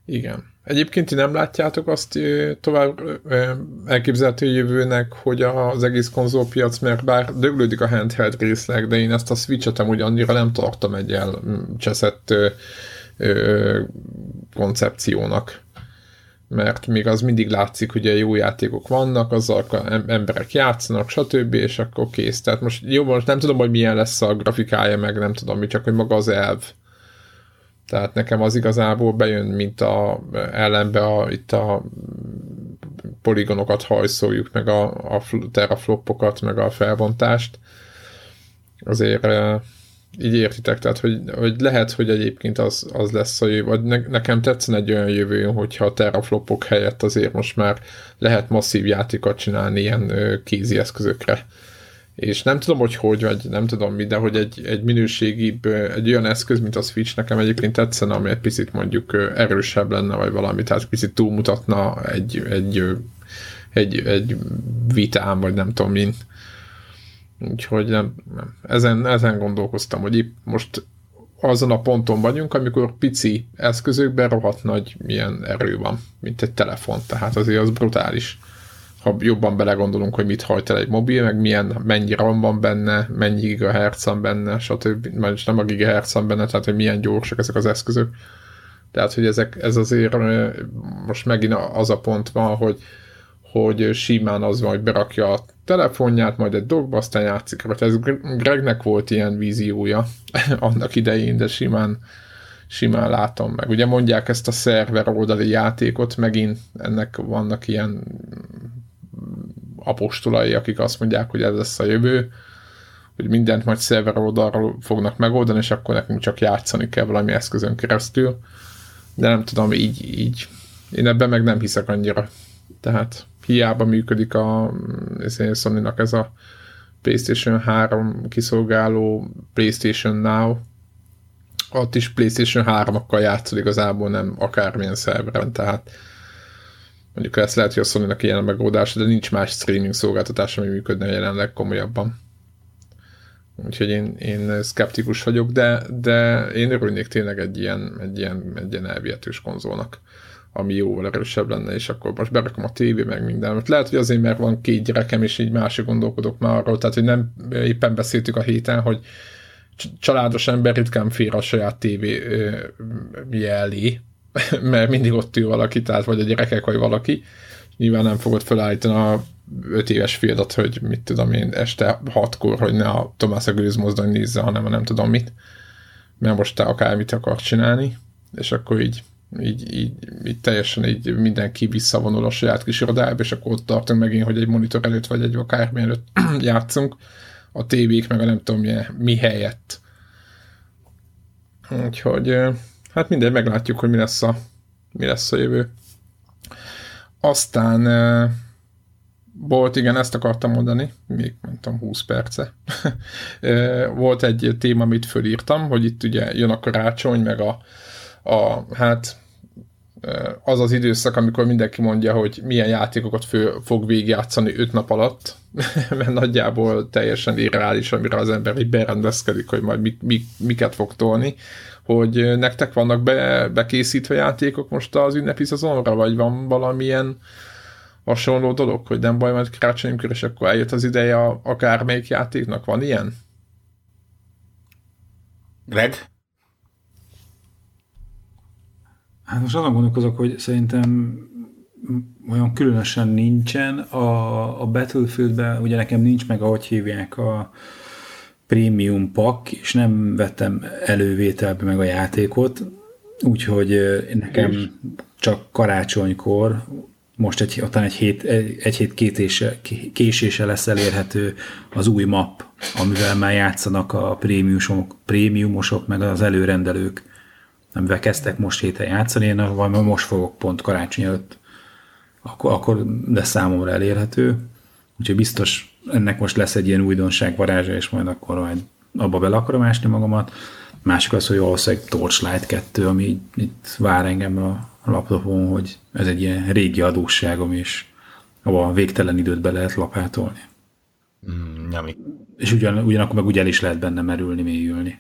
Igen. Egyébként ti nem látjátok azt tovább elképzelhető jövőnek, hogy az egész konzolpiac, mert bár döglődik a handheld részleg, de én ezt a Switch-et amúgy annyira nem tartom egy elcseszett koncepciónak mert még az mindig látszik, hogy jó játékok vannak, azzal emberek játszanak, stb., és akkor kész. Tehát most jó, most nem tudom, hogy milyen lesz a grafikája, meg nem tudom mi, csak hogy maga az elv. Tehát nekem az igazából bejön, mint a ellenbe a, itt a poligonokat hajszoljuk, meg a, a teraflopokat, meg a felbontást. Azért így értitek, tehát hogy, hogy lehet, hogy egyébként az, az lesz a jövő, vagy ne, nekem tetszen egy olyan jövő, hogyha a teraflopok helyett azért most már lehet masszív játékot csinálni ilyen ö, kézi eszközökre. És nem tudom, hogy hogy, vagy nem tudom mi, de hogy egy, egy minőségibb, egy olyan eszköz, mint a Switch nekem egyébként tetszene, ami egy picit mondjuk erősebb lenne, vagy valami, tehát picit túlmutatna egy, egy, egy, egy vitám, vagy nem tudom mint Úgyhogy nem, nem. Ezen, ezen gondolkoztam, hogy itt most azon a ponton vagyunk, amikor pici eszközökben rohadt nagy milyen erő van, mint egy telefon, tehát azért az brutális. Ha jobban belegondolunk, hogy mit hajt el egy mobil, meg milyen, mennyi RAM van benne, mennyi gigahertz van benne, stb. Mert nem a gigahertz van benne, tehát hogy milyen gyorsak ezek az eszközök. Tehát, hogy ezek, ez azért most megint az a pont van, hogy, hogy simán az van, hogy berakja a telefonját, majd egy dogba, aztán játszik. Mert ez Gregnek volt ilyen víziója annak idején, de simán, simán látom meg. Ugye mondják ezt a szerver oldali játékot, megint ennek vannak ilyen apostolai, akik azt mondják, hogy ez lesz a jövő, hogy mindent majd szerver oldalról fognak megoldani, és akkor nekünk csak játszani kell valami eszközön keresztül. De nem tudom, így, így. Én ebben meg nem hiszek annyira. Tehát hiába működik a sony ez a PlayStation 3 kiszolgáló PlayStation Now, ott is PlayStation 3-akkal játszol igazából, nem akármilyen szerveren, tehát mondjuk ezt lehet, hogy a sony ilyen a megoldása, de nincs más streaming szolgáltatás, ami működne jelenleg komolyabban. Úgyhogy én, én szkeptikus vagyok, de, de én örülnék tényleg egy ilyen, egy ilyen, egy ilyen elvihetős konzolnak ami jóval erősebb lenne, és akkor most berakom a tévé, meg minden. Mert lehet, hogy azért, mert van két gyerekem, és így másik gondolkodok már arról, tehát, hogy nem éppen beszéltük a héten, hogy családos ember ritkán fér a saját tévé elé, mert mindig ott ül valaki, tehát vagy a gyerekek, vagy valaki. Nyilván nem fogod felállítani a öt éves fiadat, hogy mit tudom én, este hatkor, hogy ne a Tomás a mozdony nézze, hanem a nem tudom mit, mert most te akármit akar csinálni, és akkor így így, így, így teljesen így mindenki visszavonul a saját kis irodájába, és akkor ott tartunk megint, hogy egy monitor előtt vagy egy akármi előtt játszunk, a tévék meg a nem tudom mi, mi helyett. Úgyhogy hát mindegy, meglátjuk, hogy mi lesz a, mi lesz a jövő. Aztán volt, igen, ezt akartam mondani, még tudom, 20 perce. volt egy téma, amit fölírtam, hogy itt ugye jön a karácsony, meg a, a hát az az időszak, amikor mindenki mondja, hogy milyen játékokat fő, fog végigjátszani 5 nap alatt, mert nagyjából teljesen irreális, amire az ember így berendezkedik, hogy majd mik, mik, miket fog tolni, hogy nektek vannak be, bekészítve játékok most az ünnepi szezonra, vagy van valamilyen hasonló dolog, hogy nem baj, majd karácsonykor, és akkor eljött az ideje akármelyik játéknak. Van ilyen? Greg? Hát most azon gondolkozok, hogy szerintem olyan különösen nincsen. A, a Battlefieldben ugye nekem nincs meg, ahogy hívják a premium pak, és nem vettem elővételbe meg a játékot, úgyhogy nekem csak karácsonykor, most egy, ottan egy hét, egy hét kétése, késése lesz elérhető az új map, amivel már játszanak a prémiumosok, prémiumosok meg az előrendelők amivel kezdtek most héten játszani, én vagy most fogok pont karácsony előtt, akkor, akkor lesz számomra elérhető. Úgyhogy biztos ennek most lesz egy ilyen újdonság varázsa, és majd akkor majd abba bele akarom ásni magamat. Másik az, hogy valószínűleg Torchlight 2, ami itt vár engem a laptopon, hogy ez egy ilyen régi adósságom, és abban végtelen időt be lehet lapátolni. Mm, nyami. És ugyan, ugyanakkor meg ugye el is lehet benne merülni, mélyülni.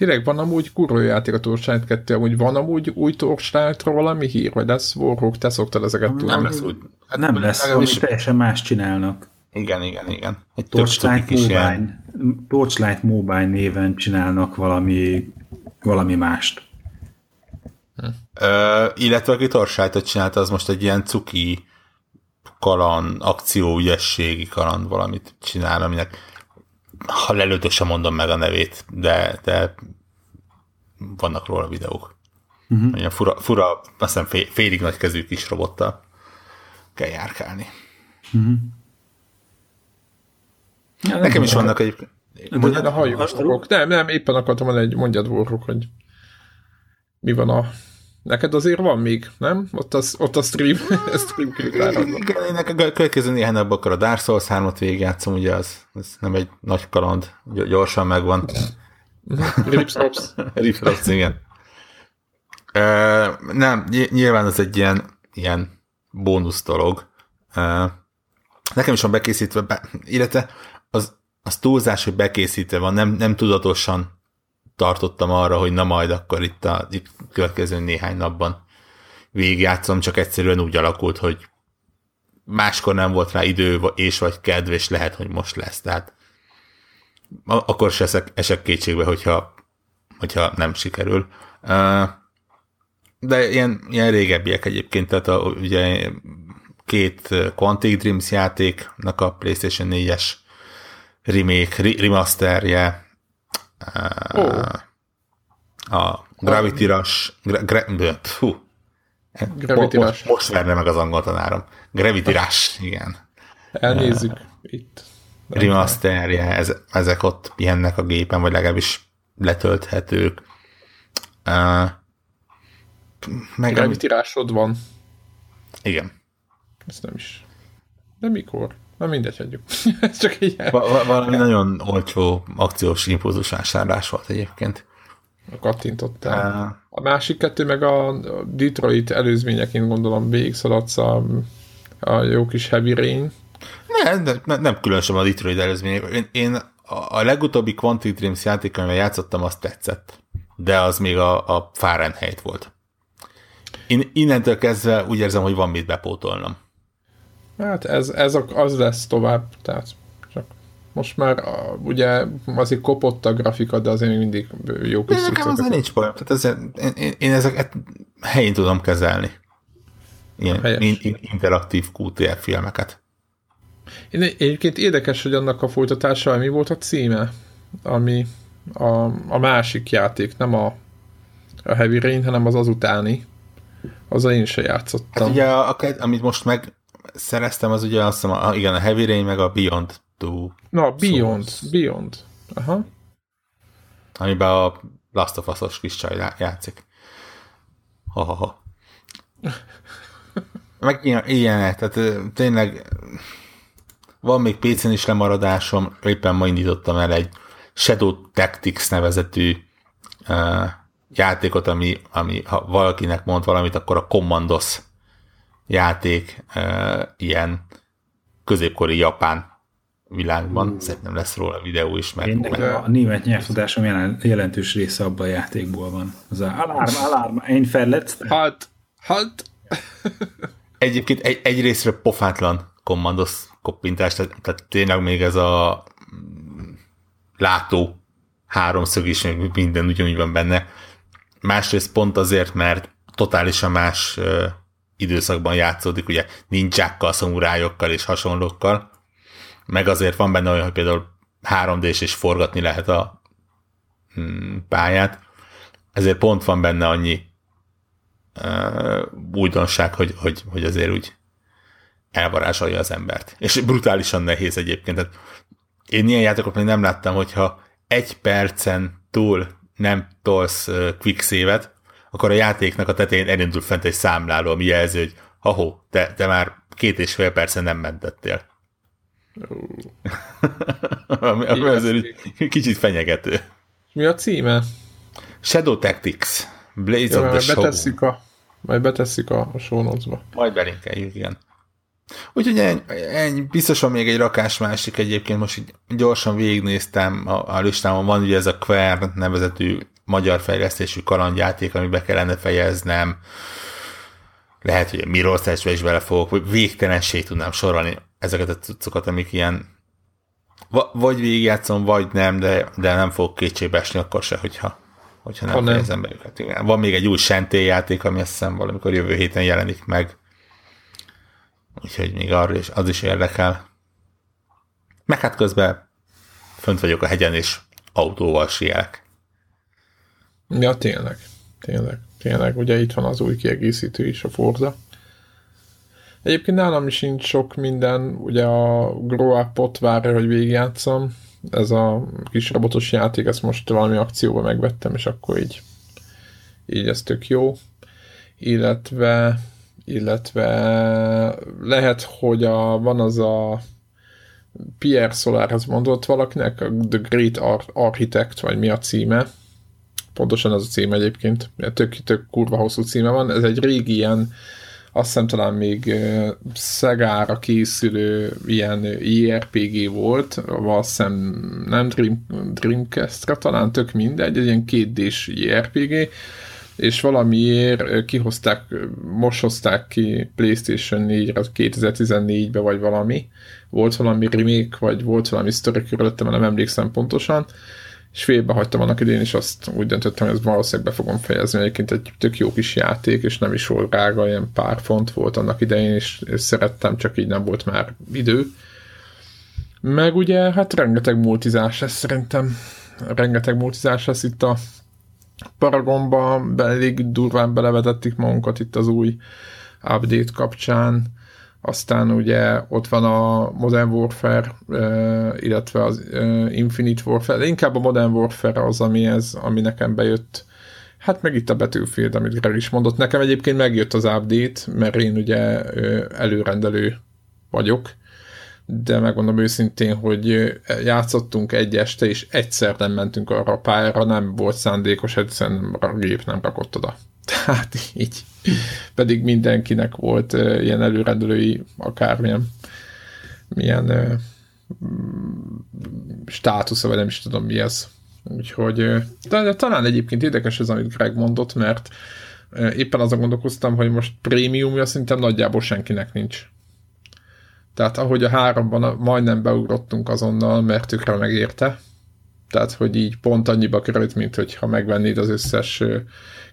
Tényleg van amúgy kurva játék a Torchlight 2, amúgy van amúgy új Torchlightról valami hír, vagy lesz Warhawk, te szoktad ezeket tudni? Nem lesz úgy. Hát nem lesz, valami teljesen más csinálnak. Igen, igen, igen. Egy Torchlight Mobile. Torchlight Mobile néven csinálnak valami, valami mást. Hm. Ö, illetve aki Torchlight-ot csinálta, az most egy ilyen cuki kaland, akcióügyességi kaland valamit csinál, aminek ha lelőtök sem mondom meg a nevét, de, de vannak róla videók. Uh-huh. Olyan fura, fura, azt hiszem fél, félig nagy kezű kis robottal kell járkálni. Uh-huh. Ja, Nekem is vannak egyébként. Mondjad a hajóstok. Nem, nem, éppen akartam mondani, egy mondjad vorrok, hogy mi van a Neked azért van még, nem? Ott, az, ott a stream, a stream Igen, a következő néhány napban akkor a Dark Souls 3-at végigjátszom, ugye az, az nem egy nagy kaland, gyorsan megvan. Ripsrops. Ripsrops, igen. E, nem, nyilván ez egy ilyen, ilyen bónusz dolog. E, nekem is van bekészítve, be, illetve az, az túlzás, hogy bekészítve van, nem, nem tudatosan tartottam arra, hogy na majd akkor itt a itt következő néhány napban végigjátszom, csak egyszerűen úgy alakult, hogy máskor nem volt rá idő és vagy kedv, és lehet, hogy most lesz. Tehát akkor se esek, esek kétségbe, hogyha, hogyha nem sikerül. De ilyen, ilyen régebbiek egyébként, tehát a, ugye két Quantic Dreams játéknak a PlayStation 4-es remake, remasterje, Oh. A Gravity Rush, gra, gra, fú, Gravity most, Rush. most verne meg az angol tanárom. Gravity Rush, igen. Elnézzük uh, itt. Remasterje, ez, ezek ott pihennek a gépen, vagy legalábbis letölthetők. Uh, meg Gravity Rushod van. Igen. Ez nem is. De mikor? Na mindegy, hagyjuk. Ez csak egy Va- valami nagyon olcsó akciós impulzus vásárlás volt egyébként. Kattintottál. A másik kettő meg a Detroit előzményeként gondolom végigszaladsz a, a jó kis Heavy Rain. Ne, ne, nem különösen a Detroit előzmények. Én, én a, legutóbbi Quantic Dreams játékon, játszottam, azt tetszett. De az még a, a Fahrenheit volt. Én innentől kezdve úgy érzem, hogy van mit bepótolnom. Hát ez, ez az lesz tovább, tehát most már ugye azért kopott a grafika, de azért még mindig jó kis Nekem azért nincs baj, tehát ezért, én, én, én ezeket helyén tudom kezelni. Ilyen in, in, interaktív QTF filmeket. Én egyébként érdekes, hogy annak a folytatása, mi volt a címe, ami a, a másik játék, nem a, a Heavy Rain, hanem az azutáni. Azzal én se játszottam. Hát ugye, a, a, amit most meg szereztem, az ugye azt hiszem, a, igen, a Heavy Rain, meg a Beyond Two. Na, Beyond, Souls. Beyond. Aha. Amiben a Last of Us-os kis csaj játszik. Ha, ha, ha. Meg ilyen, ilyenek, tehát tényleg van még PC-n is lemaradásom, éppen ma indítottam el egy Shadow Tactics nevezetű uh, játékot, ami, ami ha valakinek mond valamit, akkor a Commandos játék uh, ilyen középkori japán világban. Mm. Szerintem lesz róla videó is. Meg, Én meg a német nyelvtudásom jelentős része abban a játékból van. Az a alarm, alarm, én verletzt. Halt, halt. Egyébként egy, egy részre pofátlan kommandos koppintás, tehát, tehát tényleg még ez a látó háromszög is, minden ugyanúgy van benne. Másrészt pont azért, mert totálisan más időszakban játszódik, ugye nincsákkal, szamurájokkal és hasonlókkal, meg azért van benne olyan, hogy például 3 d és forgatni lehet a mm, pályát, ezért pont van benne annyi uh, újdonság, hogy, hogy, hogy azért úgy elvarázsolja az embert. És brutálisan nehéz egyébként. Tehát én ilyen játékot még nem láttam, hogyha egy percen túl nem tolsz uh, quick save akkor a játéknak a tetején elindul fent egy számláló, ami jelzi, hogy ahó, te, te már két és fél percen nem mentettél. Ami, ami azért kicsit fenyegető. Mi a címe? Shadow Tactics. Blaze ja, of the betesszük Show. A, majd betesszük a, a show notes-ba. Majd belinkeljük, igen. Úgyhogy ennyi, ennyi, biztosan még egy rakás másik egyébként, most így gyorsan végignéztem a, a listámon, van ugye ez a Quern nevezetű magyar fejlesztésű kalandjáték, amibe kellene fejeznem, lehet, hogy a Mirror's is bele fogok, vagy végtelenség tudnám sorolni ezeket a cuccokat, amik ilyen vagy végigjátszom, vagy nem, de, de nem fogok kétségbe esni akkor se, hogyha, hogyha nem, ha nem. fejezem be őket. Igen. Van még egy új játék, ami azt hiszem valamikor jövő héten jelenik meg. Úgyhogy még arról is, az is érdekel. Meg hát közben fönt vagyok a hegyen, és autóval sielek. Ja, tényleg. Tényleg. Tényleg. Ugye itt van az új kiegészítő is, a Forza. Egyébként nálam is nincs sok minden, ugye a Grow Up-ot várja, hogy végigjátszom. Ez a kis robotos játék, ezt most valami akcióba megvettem, és akkor így, így ez tök jó. Illetve, illetve lehet, hogy a, van az a Pierre Solarhez mondott valakinek, a The Great Ar- Architect, vagy mi a címe. Pontosan az a címe egyébként, tök, tök kurva hosszú címe van. Ez egy régi ilyen azt hiszem talán még Szegára készülő ilyen JRPG volt, azt hiszem nem Dream, Dreamcast-ra, talán tök mindegy, egy ilyen kétdés JRPG, és valamiért kihozták, most hozták ki PlayStation 4-re 2014-be, vagy valami. Volt valami remake, vagy volt valami sztori körülöttem, nem emlékszem pontosan, és félbe hagytam annak idén, és azt úgy döntöttem, hogy ezt valószínűleg be fogom fejezni. Egyébként egy tök jó kis játék, és nem is volt drága, ilyen pár font volt annak idején, és, és szerettem, csak így nem volt már idő. Meg ugye, hát rengeteg multizás lesz szerintem. Rengeteg multizás lesz itt a Paragonba, elég durván belevetettük magunkat itt az új update kapcsán aztán ugye ott van a Modern Warfare, illetve az Infinite Warfare, de inkább a Modern Warfare az, ami, ez, ami nekem bejött. Hát meg itt a Battlefield, amit Greg is mondott. Nekem egyébként megjött az update, mert én ugye előrendelő vagyok, de megmondom őszintén, hogy játszottunk egy este, és egyszer nem mentünk arra a pályára, nem volt szándékos, egyszerűen a gép nem rakott oda. Tehát így. Pedig mindenkinek volt uh, ilyen előrendelői akármilyen milyen uh, státusza, vagy nem is tudom mi ez. Úgyhogy de, de talán egyébként érdekes ez, amit Greg mondott, mert éppen azon gondolkoztam, hogy most prémiumja szerintem nagyjából senkinek nincs. Tehát ahogy a háromban majdnem beugrottunk azonnal, mert tökre megérte. Tehát, hogy így pont annyiba került, mint hogyha megvennéd az összes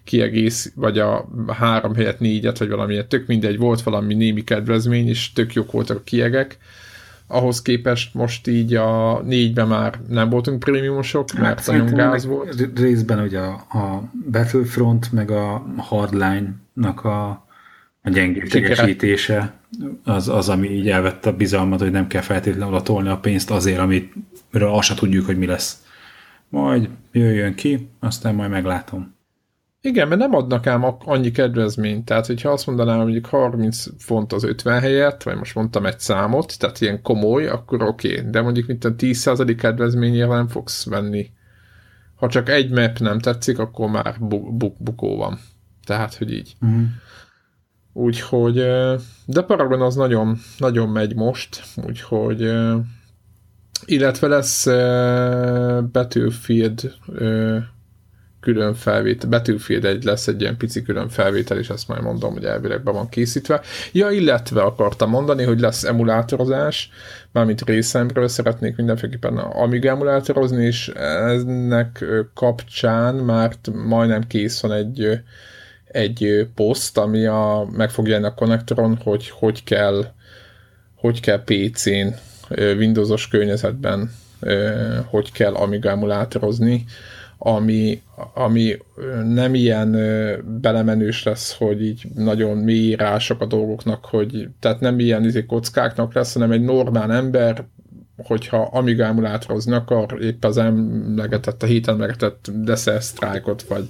kiegész, vagy a három helyett négyet, vagy valamilyet, tök mindegy, volt valami némi kedvezmény, és tök jók voltak a kiegek. Ahhoz képest most így a négyben már nem voltunk prémiumosok, hát mert nagyon gáz volt. Részben ugye a, a Battlefront, meg a Hardline-nak a, a gyengéségesítése az, az, ami így elvette a bizalmat, hogy nem kell feltétlenül oda tolni a pénzt azért, amit azt se tudjuk, hogy mi lesz. Majd jöjjön ki, aztán majd meglátom. Igen, mert nem adnak ám annyi kedvezményt. Tehát, hogyha azt mondanám, hogy mondjuk 30 font az 50 helyett, vagy most mondtam egy számot, tehát ilyen komoly, akkor oké. Okay. De mondjuk mint a 10% kedvezményével nem fogsz venni. Ha csak egy map nem tetszik, akkor már bu- bu- bukó van. Tehát, hogy így. Uh-huh. Úgyhogy, de Paragon az nagyon, nagyon megy most, úgyhogy illetve lesz Battlefield külön felvétel, Battlefield egy lesz egy ilyen pici külön felvétel, és azt majd mondom, hogy elvileg be van készítve. Ja, illetve akartam mondani, hogy lesz emulátorozás, mármint részemről szeretnék mindenféleképpen Amiga emulátorozni, és ennek kapcsán már majdnem kész van egy, egy poszt, ami a, meg fog jelenni a konnektoron, hogy hogy kell, hogy kell PC-n, Windowsos környezetben, hogy kell Amiga emulátorozni, ami, ami nem ilyen belemenős lesz, hogy így nagyon mély írások a dolgoknak, hogy tehát nem ilyen izé kockáknak lesz, hanem egy normál ember, hogyha Amiga emulátorozni akar, épp az emlegetett, a héten emlegetett Desert Strike-ot, vagy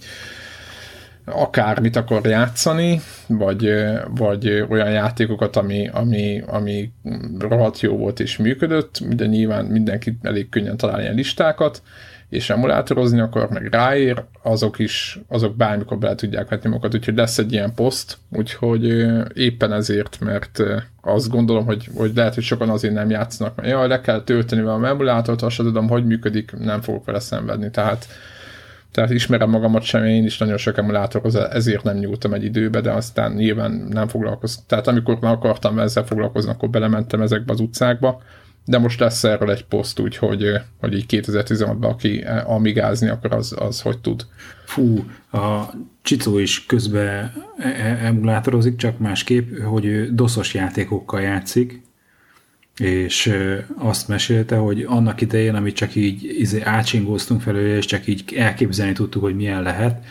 akármit akar játszani, vagy, vagy olyan játékokat, ami, ami, ami rohadt jó volt és működött, de nyilván mindenki elég könnyen talál ilyen listákat, és emulátorozni akar, meg ráér, azok is, azok bármikor bele tudják vetni magukat, úgyhogy lesz egy ilyen poszt, úgyhogy éppen ezért, mert azt gondolom, hogy, hogy lehet, hogy sokan azért nem játszanak, mert jaj, le kell tölteni valami emulátort, azt tudom, hogy működik, nem fogok vele szenvedni, tehát tehát ismerem magamat sem, én is nagyon sok emulátorhoz, ezért nem nyúltam egy időbe, de aztán nyilván nem foglalkoztam. Tehát amikor már akartam ezzel foglalkozni, akkor belementem ezekbe az utcákba, de most lesz erről egy poszt, úgyhogy hogy így 2016-ban aki amigázni akar, az, az hogy tud. Fú, a Csicó is közben e- e- emulátorozik, csak másképp, hogy doszos játékokkal játszik, és azt mesélte, hogy annak idején, amit csak így izé, átsingóztunk felőle, és csak így elképzelni tudtuk, hogy milyen lehet,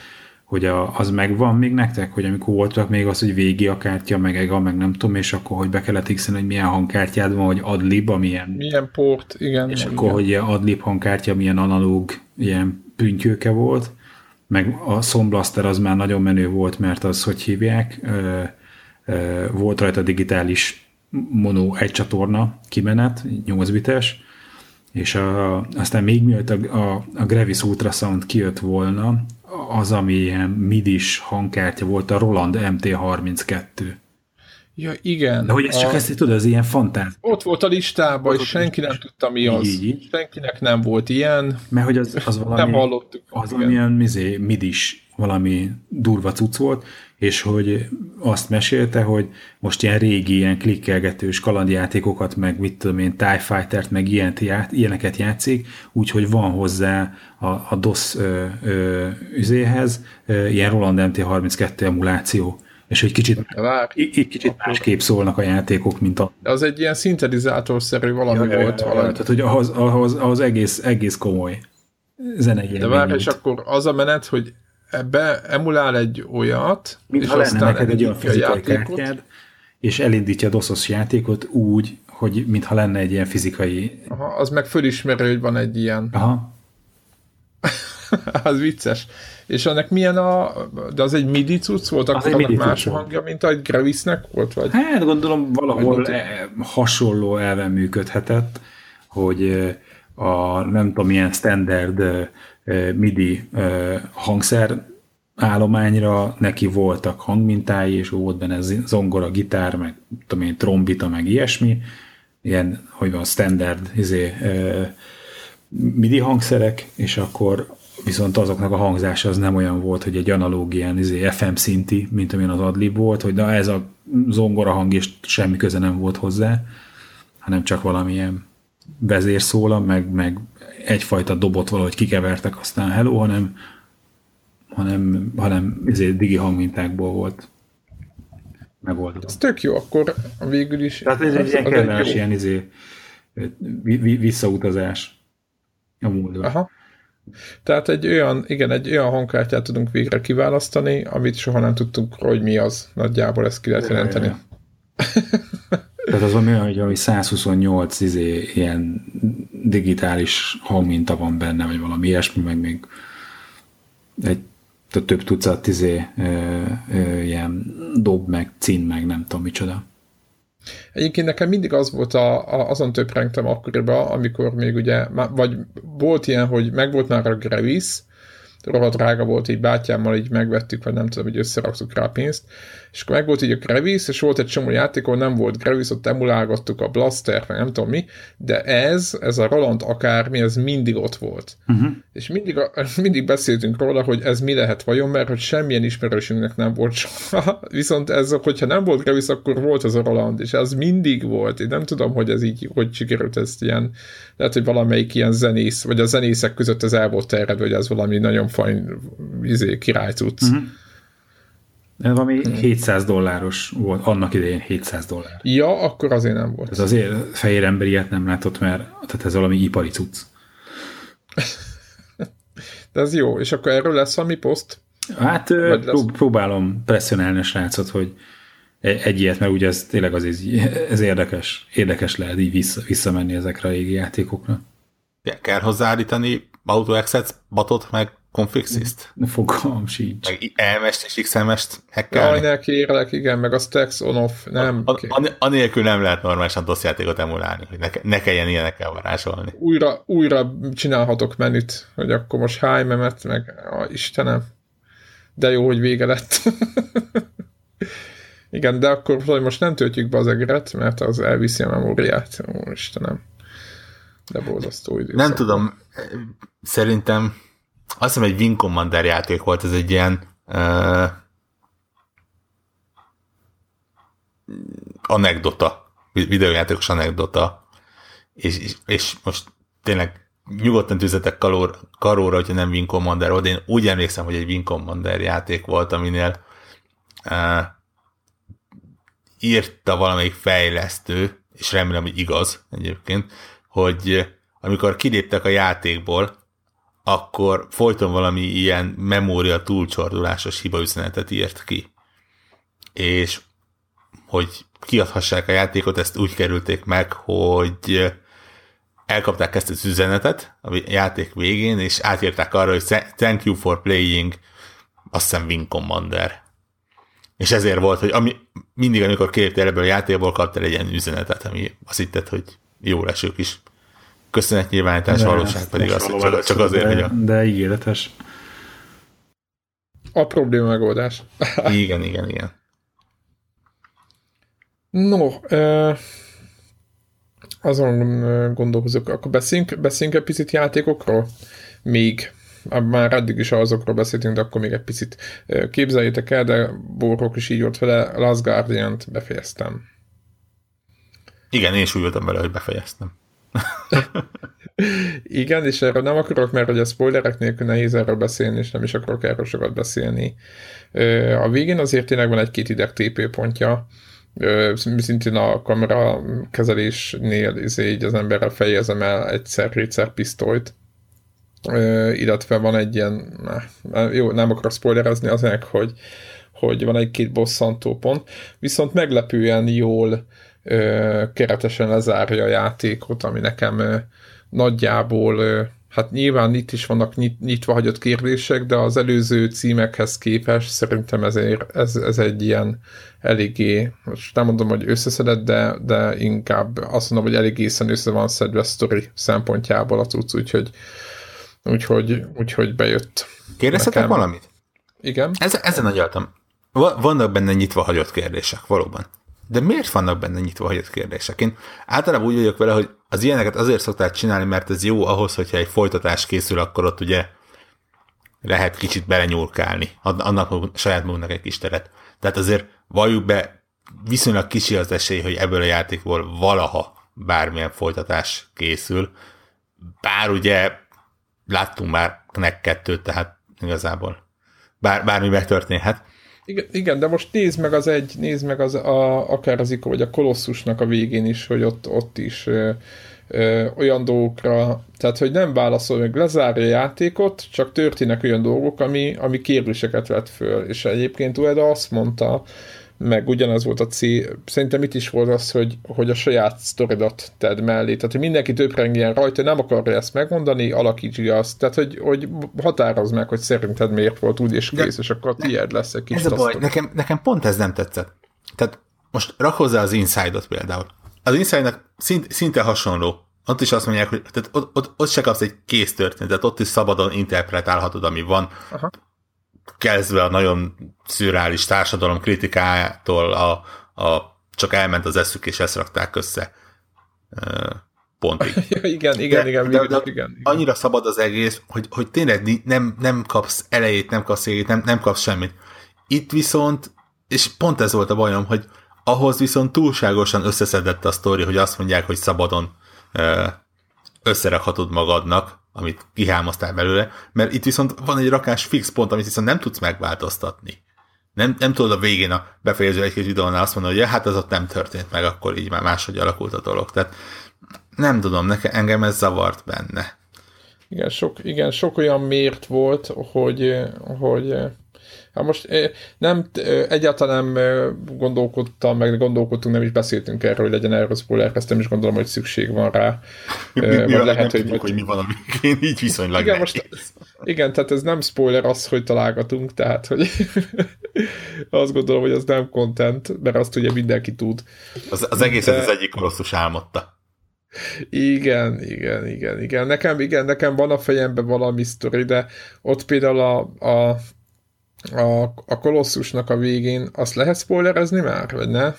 hogy a, az megvan még nektek, hogy amikor voltak még az, hogy végi a kártya, meg ega, meg nem tudom, és akkor, hogy be kellett x hogy milyen hangkártyád van, hogy adlib, amilyen... Milyen port, igen. És igen. akkor, hogy adlib hangkártya, milyen analóg, ilyen püntyőke volt, meg a Somblaster az már nagyon menő volt, mert az, hogy hívják, volt rajta digitális mono egy csatorna kimenet, 8 bites, és a, aztán még mielőtt a, a, a Gravis Ultrasound kijött volna, az, ami ilyen midis hangkártya volt, a Roland MT32. Ja, igen. De hogy ez csak a... ezt tudod, az ilyen fantáz. Ott volt a listában, és senki nem tudta, mi az. Így, így. Senkinek nem volt ilyen. Mert hogy az, az valami... nem hallottuk. Az igen. valamilyen mizé, midis valami durva cucc volt, és hogy azt mesélte, hogy most ilyen régi, ilyen klikkelgetős kalandjátékokat, meg mit tudom én, TIE Fighter-t, meg ilyent, ját, ilyeneket játszik, úgyhogy van hozzá a, a DOS ö, ö, üzéhez ö, ilyen Roland MT32 emuláció és hogy kicsit, Vár, így kicsit másképp szólnak a játékok, mint a... Az egy ilyen szintetizátorszerű valami ja, volt. Ja, valami. Tehát, hogy ahhoz, ahhoz, ahhoz egész, egész komoly zenei De várj, és akkor az a menet, hogy ebbe emulál egy olyat, Mint és ha lenne neked egy olyan fizikai kártyád, és elindítja a doszos játékot úgy, hogy mintha lenne egy ilyen fizikai... Aha, az meg fölismeri, hogy van egy ilyen. Aha. az vicces. És annak milyen a... De az egy MIDI cucc volt? Akkor annak más cucc hangja, mint egy Gravisnek volt? Vagy? Hát gondolom valahol vagy e, hasonló elven működhetett, hogy a nem tudom milyen standard MIDI hangszer állományra neki voltak hangmintái, és volt benne zongora, gitár, meg tudom én, trombita, meg ilyesmi, ilyen, hogy van, standard izé, MIDI hangszerek, és akkor viszont azoknak a hangzása az nem olyan volt, hogy egy analóg ilyen izé, FM szinti, mint amilyen az adlib volt, hogy de ez a zongora hang és semmi köze nem volt hozzá, hanem csak valamilyen vezérszóla, meg, meg egyfajta dobot valahogy kikevertek, aztán hello, hanem, hanem, hanem ezért digi hangmintákból volt megoldva. Ez tök jó, akkor végül is... Tehát ez egy ilyen kellemes ilyen izé, visszautazás a múltba. Aha. Tehát egy olyan, igen, egy olyan hangkártyát tudunk végre kiválasztani, amit soha nem tudtunk, hogy mi az. Nagyjából ezt ki lehet jelenteni. Tehát az olyan, hogy, hogy 128 izé, ilyen digitális hangminta van benne, vagy valami ilyesmi, meg még egy több tucat izé, ö, ö, ilyen dob, meg cín, meg nem tudom micsoda. Egyébként nekem mindig az volt, a, a, azon töprengtem akkoriban, amikor még ugye, vagy volt ilyen, hogy megvolt már a Gravis, rohadt drága volt, így bátyámmal így megvettük, vagy nem tudom, hogy összeraktuk rá pénzt, és akkor meg volt így a Gravis, és volt egy csomó játék, ahol nem volt Gravis, ott emulálgattuk a Blaster, vagy nem tudom mi, de ez, ez a Roland akármi, ez mindig ott volt. Uh-huh. És mindig, a, mindig beszéltünk róla, hogy ez mi lehet vajon, mert hogy semmilyen ismerősünknek nem volt soha. Viszont ez, hogyha nem volt Gravis, akkor volt az a Roland, és ez mindig volt. Én nem tudom, hogy ez így, hogy sikerült ezt ilyen, lehet, hogy valamelyik ilyen zenész, vagy a zenészek között ez el volt terjedve, hogy ez valami nagyon fajn izé, király tudsz. Uh-huh. Ez valami 700 dolláros volt, annak idején 700 dollár. Ja, akkor azért nem volt. Ez azért fehér ember ilyet nem látott, mert tehát ez valami ipari cucc. De ez jó, és akkor erről lesz valami poszt? Hát lesz? próbálom presszionálni a srácot, hogy e- egy ilyet, mert ugye ez tényleg az ez érdekes, érdekes lehet így vissza, visszamenni ezekre a régi játékokra. Kell hozzáállítani AutoExec batot, meg Confixist? Fogalmam sincs. Meg elmest és XMS-t hackelni? Jaj, ne kérlek, igen, meg a Stacks on-off, nem. A, a, anélkül nem lehet normálisan DOS játékot emulálni, hogy ne, ne kelljen ilyenekkel varázsolni. Újra, újra csinálhatok menüt, hogy akkor most háj memet, meg a Istenem. De jó, hogy vége lett. igen, de akkor hogy most nem töltjük be az egeret, mert az elviszi a memóriát. Ó, Istenem. De borzasztó idő. Nem tudom, szerintem azt hiszem egy Wing Commander játék volt, ez egy ilyen uh, anekdota, videójátékos anekdota, és, és, és most tényleg nyugodtan tűzetek kalór, karóra, hogyha nem Wing Commander volt, én úgy emlékszem, hogy egy Wing Commander játék volt, aminél uh, írta valamelyik fejlesztő, és remélem, hogy igaz egyébként, hogy amikor kiléptek a játékból, akkor folyton valami ilyen memória túlcsordulásos hibaüzenetet írt ki. És hogy kiadhassák a játékot, ezt úgy kerülték meg, hogy elkapták ezt az üzenetet a játék végén, és átírták arra, hogy thank you for playing, azt hiszem Wing Commander. És ezért volt, hogy ami, mindig, amikor kértél ebből a játékból, kaptál egy ilyen üzenetet, ami azt hitted, hogy jó lesők is köszönetnyilvánítás, valóság pedig az, hogy csak, csak azért, de, hogy a... De ígéretes. A probléma megoldás. igen, igen, igen. No, azon gondolkozok, akkor beszéljünk, beszéljünk egy picit játékokról? Még már eddig is azokról beszéltünk, de akkor még egy picit képzeljétek el, de Borrok is így volt vele, Last Guardian-t befejeztem. Igen, én is úgy voltam vele, hogy befejeztem. Igen, és erről nem akarok, mert hogy a spoilerek nélkül nehéz erről beszélni, és nem is akarok erről sokat beszélni. A végén azért tényleg van egy-két ideg TP pontja, szintén a kamera kezelésnél így az emberrel fejezem el egyszer-kétszer pisztolyt, illetve van egy ilyen, jó, nem akarok spoilerezni azért, hogy, hogy van egy-két bosszantó pont, viszont meglepően jól keretesen lezárja a játékot, ami nekem nagyjából, hát nyilván itt is vannak nyit, nyitva hagyott kérdések, de az előző címekhez képest szerintem ezért, ez, ez egy ilyen eléggé, most nem mondom, hogy összeszedett, de, de inkább azt mondom, hogy elég észen össze van szedve a sztori szempontjából a cucc, úgyhogy, úgyhogy, úgyhogy bejött. Kérdezhetek valamit? Igen. Ez, ezen agyaltam. Vannak benne nyitva hagyott kérdések, valóban. De miért vannak benne nyitva hagyott kérdések? Én általában úgy vagyok vele, hogy az ilyeneket azért szokták csinálni, mert ez jó ahhoz, hogyha egy folytatás készül, akkor ott ugye lehet kicsit belenyúlkálni, annak saját magunknak egy kis teret. Tehát azért valljuk be, viszonylag kicsi az esély, hogy ebből a játékból valaha bármilyen folytatás készül. Bár ugye láttunk már nek kettőt, tehát igazából bár, bármi megtörténhet. Igen, igen, de most nézd meg az egy, nézd meg az a, akár az vagy a kolosszusnak a végén is, hogy ott, ott is ö, ö, olyan dolgokra, tehát hogy nem válaszol meg, lezárja a játékot, csak történnek olyan dolgok, ami, ami kérdéseket vet föl, és egyébként Ueda azt mondta, meg ugyanaz volt a cél, szerintem itt is volt az, hogy, hogy a saját sztoridat tedd mellé, tehát hogy mindenki töprengjen rajta, nem akarja ezt megmondani, alakítsd azt, tehát hogy, hogy határozd meg, hogy szerinted miért volt úgy és kész, De és akkor tiéd lesz egy kis Ez a baj, nekem, nekem pont ez nem tetszett. Tehát most rak hozzá az Inside-ot például. Az Inside-nak szint, szinte hasonló. Ott is azt mondják, hogy tehát ott, ott, ott se kapsz egy kész történetet, ott is szabadon interpretálhatod, ami van. Aha kezdve a nagyon szürreális társadalom kritikától a, a csak elment az eszük, és ezt rakták össze pontig. igen, igen, de, igen, de, de, igen, igen. Annyira szabad az egész, hogy, hogy tényleg nem, nem kapsz elejét, nem kapsz végét, nem, nem kapsz semmit. Itt viszont, és pont ez volt a bajom, hogy ahhoz viszont túlságosan összeszedett a sztori, hogy azt mondják, hogy szabadon összerakhatod magadnak, amit kihámoztál belőle, mert itt viszont van egy rakás fix pont, amit viszont nem tudsz megváltoztatni. Nem, nem tudod a végén a befejező egy-két videónál azt mondani, hogy ja, hát az ott nem történt meg, akkor így már máshogy alakult a dolog. Tehát nem tudom, nekem, engem ez zavart benne. Igen, sok, igen, sok olyan mért volt, hogy, hogy Hát most nem, egyáltalán nem gondolkodtam, meg gondolkodtunk, nem is beszéltünk erről, hogy legyen erről spoiler, ezt nem is gondolom, hogy szükség van rá. mi, mi, mi lehet, nem hogy, tudjuk, hogy mi van a végén, így viszonylag igen, most, igen, tehát ez nem spoiler az, hogy találgatunk, tehát hogy azt gondolom, hogy az nem content, mert azt ugye mindenki tud. Az, az egészet De... az egyik kolosszus álmodta. Igen, igen, igen, igen. Nekem, igen, nekem van a fejemben valami sztori, de ott például a, a, a, a kolosszusnak a végén azt lehet spoilerezni már, vagy ne?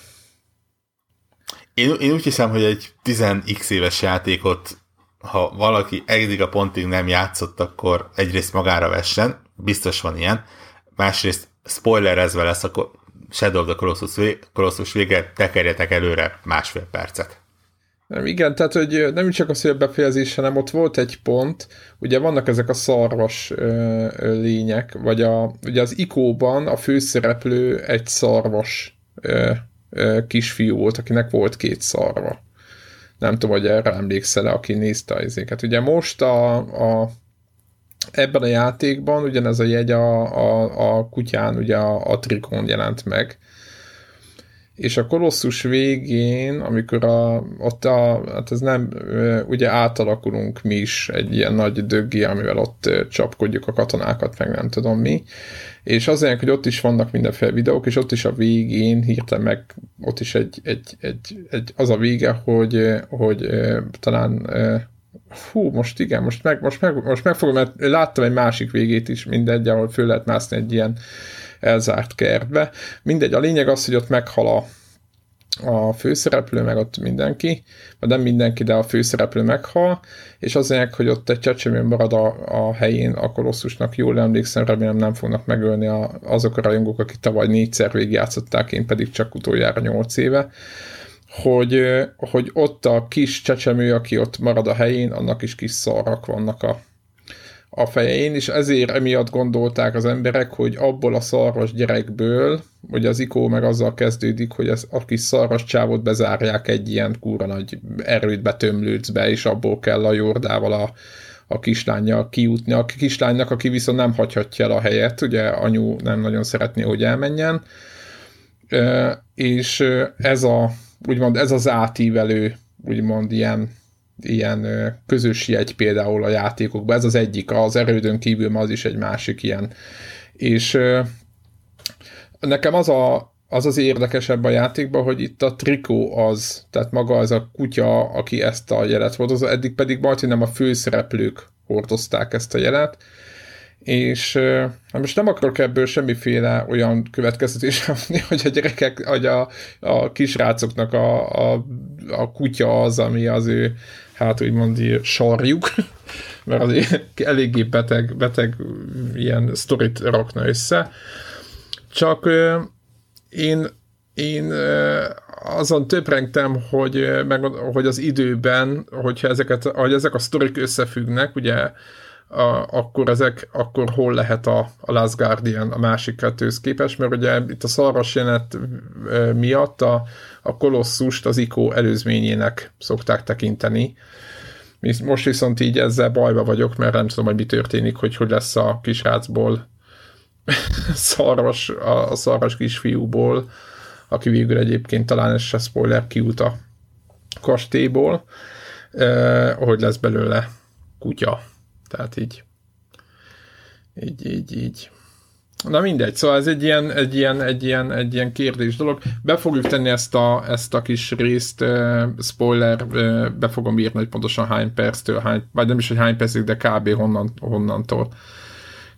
Én, én úgy hiszem, hogy egy 10x éves játékot, ha valaki eddig a pontig nem játszott, akkor egyrészt magára vessen, biztos van ilyen, másrészt spoilerezve lesz, akkor Shadow of the Colossus, Colossus vége, tekerjetek előre másfél percet. Nem, igen, tehát hogy nem csak a szél befejezés, hanem ott volt egy pont, ugye vannak ezek a szarvas ö, lények, vagy a, ugye az ikóban a főszereplő egy szarvas ö, ö, kisfiú volt, akinek volt két szarva. Nem tudom, hogy erre emlékszel-e, aki nézte az izéket. Ugye most a, a ebben a játékban ugyanez a jegy a, a, a kutyán, ugye a, a trikón jelent meg, és a kolosszus végén, amikor a, ott a, hát ez nem, ugye átalakulunk mi is egy ilyen nagy döggi, amivel ott csapkodjuk a katonákat, meg nem tudom mi, és azért, hogy ott is vannak mindenféle videók, és ott is a végén hirtelen meg, ott is egy, egy, egy, egy az a vége, hogy, hogy talán Hú, most igen, most meg, most meg, most megfogom, mert láttam egy másik végét is, mindegy, ahol föl lehet mászni egy ilyen elzárt kertbe. Mindegy, a lényeg az, hogy ott meghal a, a főszereplő, meg ott mindenki, vagy nem mindenki, de a főszereplő meghal, és azért, hogy ott egy csecsemő marad a, a helyén, a kolosszusnak jól emlékszem, remélem nem fognak megölni a, azok a rajongók, akik tavaly négyszer végigjátszották, én pedig csak utoljára nyolc éve, hogy, hogy ott a kis csecsemő, aki ott marad a helyén, annak is kis szarak vannak a, a fején, és ezért emiatt gondolták az emberek, hogy abból a szarvas gyerekből, hogy az ikó meg azzal kezdődik, hogy ez, a kis szarvas csávot bezárják egy ilyen kúra nagy erőt betömlőcbe, és abból kell a jordával a, a kislányjal kijutni. A kislánynak, aki viszont nem hagyhatja el a helyet, ugye anyu nem nagyon szeretné, hogy elmenjen, és ez a, úgymond ez az átívelő, úgymond ilyen ilyen közös jegy például a játékokban. Ez az egyik, az erődön kívül az is egy másik ilyen. És nekem az a, az az érdekesebb a játékban, hogy itt a trikó az, tehát maga az a kutya, aki ezt a jelet hordozza, eddig pedig majd, a főszereplők hordozták ezt a jelet, és hát most nem akarok ebből semmiféle olyan következtetés hogy a gyerekek, hogy a, a kisrácoknak a, a, a kutya az, ami az ő hát úgymond sarjuk, mert azért eléggé beteg, beteg ilyen sztorit rakna össze. Csak én, én azon töprengtem, hogy, meg, hogy az időben, hogyha ezeket, hogy ezek a sztorik összefüggnek, ugye a, akkor ezek, akkor hol lehet a, a Last Guardian a másik kettőhöz képest, mert ugye itt a szarvas jelet miatt a, a kolosszust az ICO előzményének szokták tekinteni. Most viszont így ezzel bajba vagyok, mert nem tudom, hogy mi történik, hogy hogy lesz a kisrácból szarvas, a, a szarvas kisfiúból, aki végül egyébként talán ez se spoiler kiút a kastélyból, eh, hogy lesz belőle kutya tehát így, így, így, így. Na mindegy, szóval ez egy ilyen, egy ilyen, egy ilyen, egy ilyen kérdés dolog. Be fogjuk tenni ezt a, ezt a kis részt, uh, spoiler, uh, be fogom írni, hogy pontosan hány perctől, hány, vagy nem is, hogy hány percig, de kb. Honnan, honnantól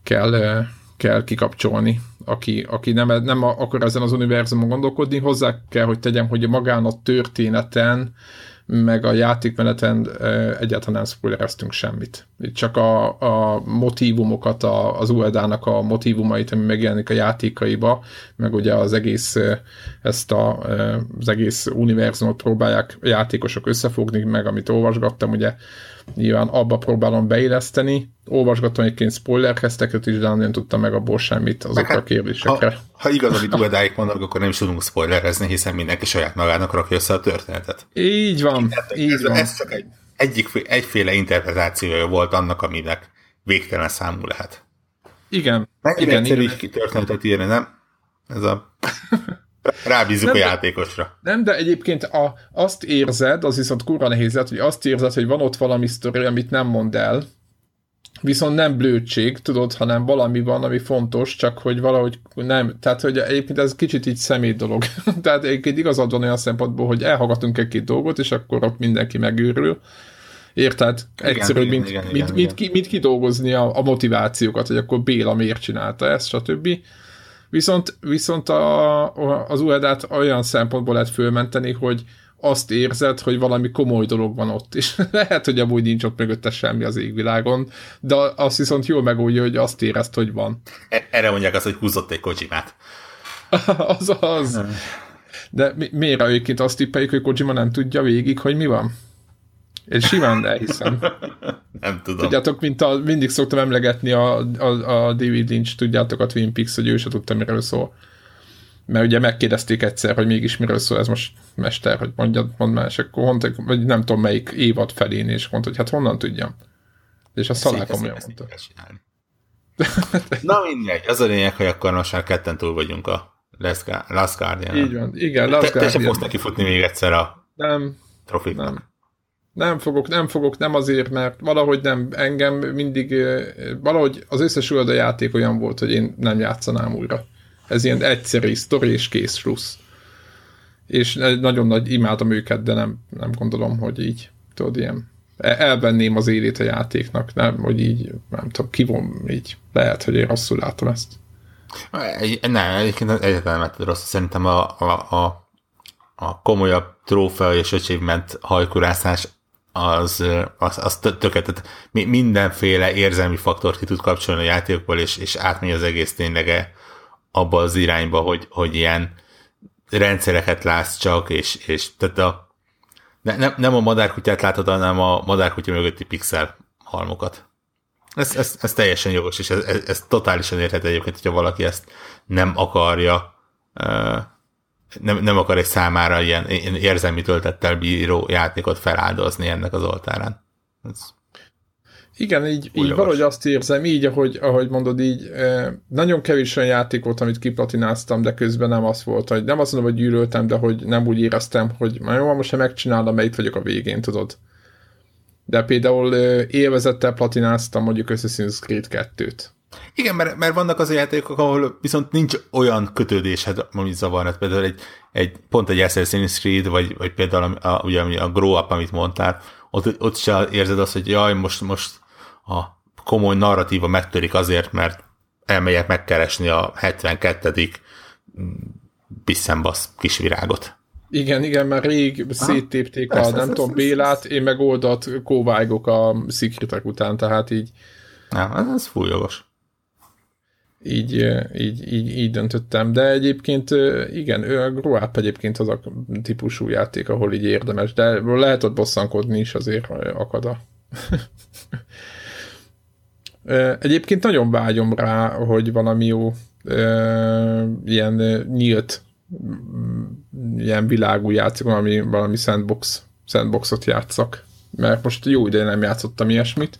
kell, uh, kell kikapcsolni, aki, aki nem, nem akar ezen az univerzumon gondolkodni. Hozzá kell, hogy tegyem, hogy magán a történeten meg a játékmeneten egyáltalán nem spoilereztünk semmit. Csak a, a motivumokat, a, az Uedának a motivumait, ami megjelenik a játékaiba, meg ugye az egész, ezt a, az egész univerzumot próbálják játékosok összefogni, meg amit olvasgattam, ugye nyilván abba próbálom beilleszteni. Olvasgatom egyébként spoilerkezteket is, de nem tudtam meg abból semmit azokra hát, a kérdésekre. Ha, ha igaz, amit Uedáik mondanak, akkor nem is tudunk spoilerezni, hiszen mindenki saját magának rakja össze a történetet. Így van, így ez, van. Ez csak egy, egyik, egyféle interpretációja volt annak, aminek végtelen számú lehet. Igen. Mennyire igen, egyszerű igen. így kitörténetet írni, nem? Ez a... Rábízzuk Nem, a játékosra. Nem, de egyébként a, azt érzed, az viszont kurva nehéz lehet, hogy azt érzed, hogy van ott valami sztori, amit nem mond el, viszont nem blödség, tudod, hanem valami van, ami fontos, csak hogy valahogy nem, tehát hogy egyébként ez kicsit így személy dolog. tehát egyébként igazad van olyan szempontból, hogy elhallgatunk egy-két dolgot, és akkor ott mindenki megőrül. Érted? Egyszerű, hogy mint, igen, mint, igen, mint, igen. ki, mint kidolgozni a, a motivációkat, hogy akkor Béla miért csinálta ezt, stb. Viszont, viszont a, a, az UED-át olyan szempontból lehet fölmenteni, hogy azt érzed, hogy valami komoly dolog van ott, és lehet, hogy amúgy nincs ott mögötte semmi az égvilágon, de azt viszont jól megoldja, hogy azt érezt, hogy van. E- Erre mondják azt, hogy húzott egy kocsimát. az az. De mi, miért egyébként azt tippeljük, hogy Kojima nem tudja végig, hogy mi van? Én simán elhiszem. Nem tudom. Tudjátok, mint a, mindig szoktam emlegetni a, a, a David Lynch, tudjátok, a Twin Peaks, hogy ő se tudta, miről szól. Mert ugye megkérdezték egyszer, hogy mégis miről szól ez most mester, hogy mondjad, mondd már, és akkor mondták, vagy nem tudom melyik évad felén, és mondta, hogy hát honnan tudjam. És ezt így- komolyan mondta. Na mindegy, az a lényeg, hogy akkor most már ketten túl vagyunk a Last Gu- Last Guardian. Így van, igen, Te, Last te sem Guardian. fogsz neki futni még egyszer a Nem, trofiknak. nem. Nem fogok, nem fogok, nem azért, mert valahogy nem, engem mindig, valahogy az összes Ueda játék olyan volt, hogy én nem játszanám újra. Ez ilyen egyszerű sztori és kész slusz. És nagyon nagy imádom őket, de nem, nem gondolom, hogy így, tudod, ilyen e- elvenném az élét a játéknak, nem, hogy így, nem tudom, kivom, így lehet, hogy én rosszul látom ezt. Nem, egyébként egyáltalán nem rossz. Szerintem a, a, a, a komolyabb trófea és achievement hajkurászás az, az, az tö- tökéletes. Mi- Mindenféle érzelmi faktort ki tud kapcsolni a játékból, és, és átmegy az egész tényleg abba az irányba, hogy, hogy ilyen rendszereket látsz csak, és, és tehát a, ne, nem, nem a madárkutyát látod, hanem a madárkutya mögötti pixel halmokat. Ez, ez, ez teljesen jogos, és ez, ez, ez totálisan érhet egyébként, hogyha valaki ezt nem akarja, nem, nem akar egy számára ilyen, ilyen érzelmi töltettel bíró játékot feláldozni ennek az oltárán. Ez, Igen, így, így Újra valahogy azt érzem, így, ahogy, ahogy mondod, így nagyon kevés olyan játék volt, amit kiplatináztam, de közben nem az volt, hogy nem azt mondom, hogy gyűlöltem, de hogy nem úgy éreztem, hogy már jó, most ha megcsinálom, mert itt vagyok a végén, tudod. De például élvezettel platináztam mondjuk Assassin's Creed 2-t. Igen, mert, mert vannak az a játékok, ahol viszont nincs olyan kötődésed, ami zavarnak. Például egy, egy pont egy Assassin's Creed, vagy, vagy például a, a, ugye, a Grow Up, amit mondtál, ott, ott se érzed azt, hogy jaj, most, most a komoly narratíva megtörik azért, mert elmegyek megkeresni a 72. Biszenbasz kisvirágot. Igen, igen, mert rég széttépték a, nem tudom, Bélát, én meg oldalt kóvágok a szikritek után, tehát így Nem, ez, ez full jogos. Így, így, így, így döntöttem, de egyébként igen, ő a Grow Up egyébként az a típusú játék, ahol így érdemes, de lehet ott bosszankodni is, azért akad a... Egyébként nagyon vágyom rá, hogy valami jó ilyen nyílt mm, ilyen világú játszik, valami, valami sandbox, sandboxot játszak, mert most jó ideje nem játszottam ilyesmit.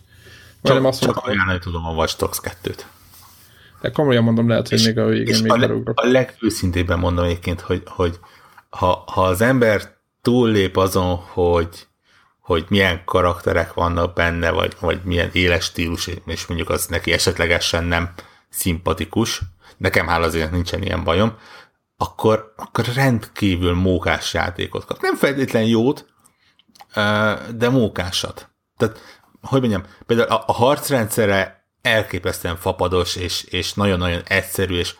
Csak, azt csak mondtam, ajánlani tudom a Watch Dogs 2-t. De komolyan mondom, lehet, hogy még a végén És még a, le, belugrok. a legőszintébben mondom egyébként, hogy, hogy ha, ha az ember túllép azon, hogy, hogy milyen karakterek vannak benne, vagy, vagy milyen éles stílus, és mondjuk az neki esetlegesen nem szimpatikus, nekem hála azért nincsen ilyen bajom, akkor, akkor rendkívül mókás játékot kap. Nem feltétlen jót, de mókásat. Tehát, hogy mondjam, például a, a harcrendszere elképesztően fapados, és, és nagyon-nagyon egyszerű, és,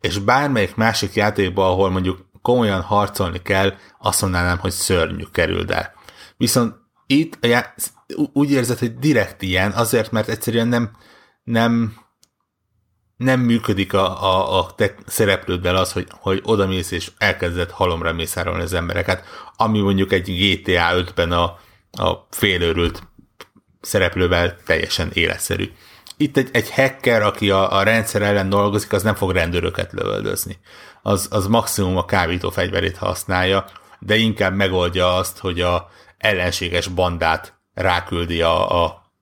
és bármelyik másik játékban, ahol mondjuk komolyan harcolni kell, azt mondanám, hogy szörnyű kerül el. Viszont itt a já- úgy érzed, hogy direkt ilyen, azért, mert egyszerűen nem, nem, nem működik a, a, a te szereplőddel az, hogy, hogy odamész és elkezdett halomra mészárolni az embereket, ami mondjuk egy GTA 5-ben a, a félőrült szereplővel teljesen életszerű. Itt egy, egy hacker, aki a, a rendszer ellen dolgozik, az nem fog rendőröket lövöldözni. Az, az maximum a kábító fegyverét használja, de inkább megoldja azt, hogy a ellenséges bandát ráküldi a, a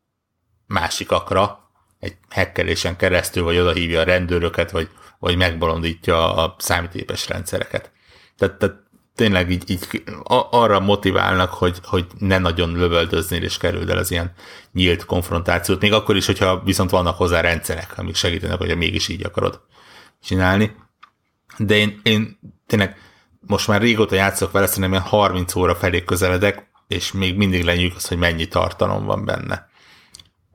másikakra, egy hekkelésen keresztül, vagy odahívja a rendőröket, vagy, vagy megbolondítja a számítépes rendszereket. Tehát, tehát tényleg így, így arra motiválnak, hogy, hogy ne nagyon lövöldöznél és kerüld el az ilyen nyílt konfrontációt, még akkor is, hogyha viszont vannak hozzá rendszerek, amik segítenek, hogy mégis így akarod csinálni. De én, én tényleg most már régóta játszok vele, szerintem ilyen 30 óra felé közeledek, és még mindig lenyűg az, hogy mennyi tartalom van benne.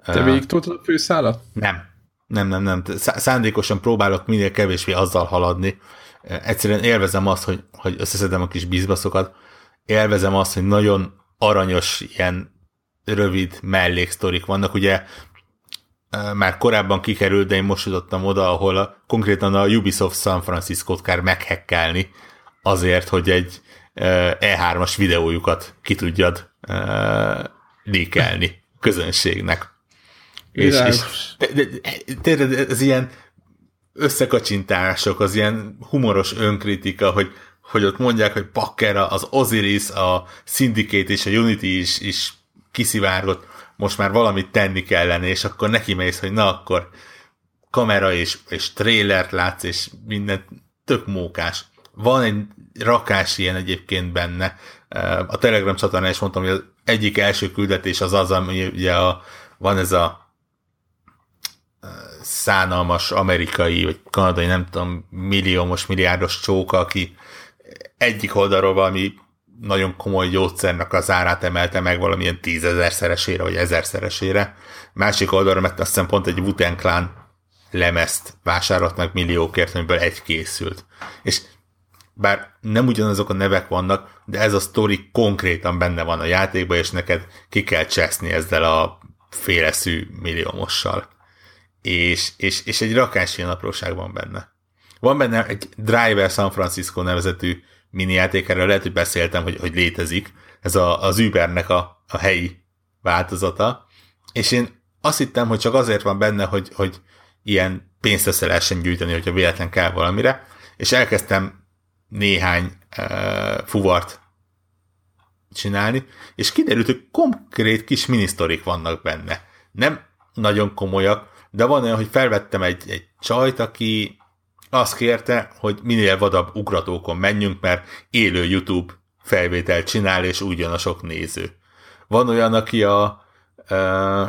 Te végig tudod a főszálat? Nem. Nem, nem, nem. Szándékosan próbálok minél kevésbé azzal haladni. Egyszerűen élvezem azt, hogy, hogy összeszedem a kis bizbaszokat. Élvezem azt, hogy nagyon aranyos ilyen rövid melléksztorik vannak. Ugye már korábban kikerült, de én most jutottam oda, ahol a, konkrétan a Ubisoft San Francisco-t kell meghekkelni azért, hogy egy E3-as videójukat ki tudjad lékelni közönségnek. És, és de, de, de, ez ilyen összekacsintások, az ilyen humoros önkritika, hogy, hogy ott mondják, hogy Packer, az Osiris, a Syndicate és a Unity is, is kiszivárgott, most már valamit tenni kellene, és akkor neki mész, hogy na akkor kamera és, és trélert látsz, és minden tök mókás. Van egy rakás ilyen egyébként benne. A Telegram csatornán is mondtam, hogy az egyik első küldetés az az, ami ugye a, van ez a szánalmas amerikai, vagy kanadai, nem tudom, milliómos, milliárdos csóka, aki egyik oldalról valami nagyon komoly gyógyszernek az árát emelte meg valamilyen tízezerszeresére, vagy ezerszeresére. Másik oldalról, mert azt hiszem pont egy Wu Clan lemezt vásárolt meg milliókért, amiből egy készült. És bár nem ugyanazok a nevek vannak, de ez a sztori konkrétan benne van a játékban, és neked ki kell cseszni ezzel a féleszű milliómossal. És, és, és egy rakás ilyen apróság van benne. Van benne egy Driver San Francisco nevezetű mini játék, erről lehet, hogy beszéltem, hogy, hogy létezik. Ez a, az Ubernek a, a helyi változata. És én azt hittem, hogy csak azért van benne, hogy, hogy ilyen pénzt össze lehessen gyűjteni, hogyha véletlen kell valamire, és elkezdtem néhány uh, fuvart csinálni, és kiderült, hogy konkrét kis minisztorik vannak benne. Nem nagyon komolyak, de van olyan, hogy felvettem egy, egy csajt, aki azt kérte, hogy minél vadabb ugratókon menjünk, mert élő YouTube felvételt csinál, és úgy jön a sok néző. Van olyan, aki a uh,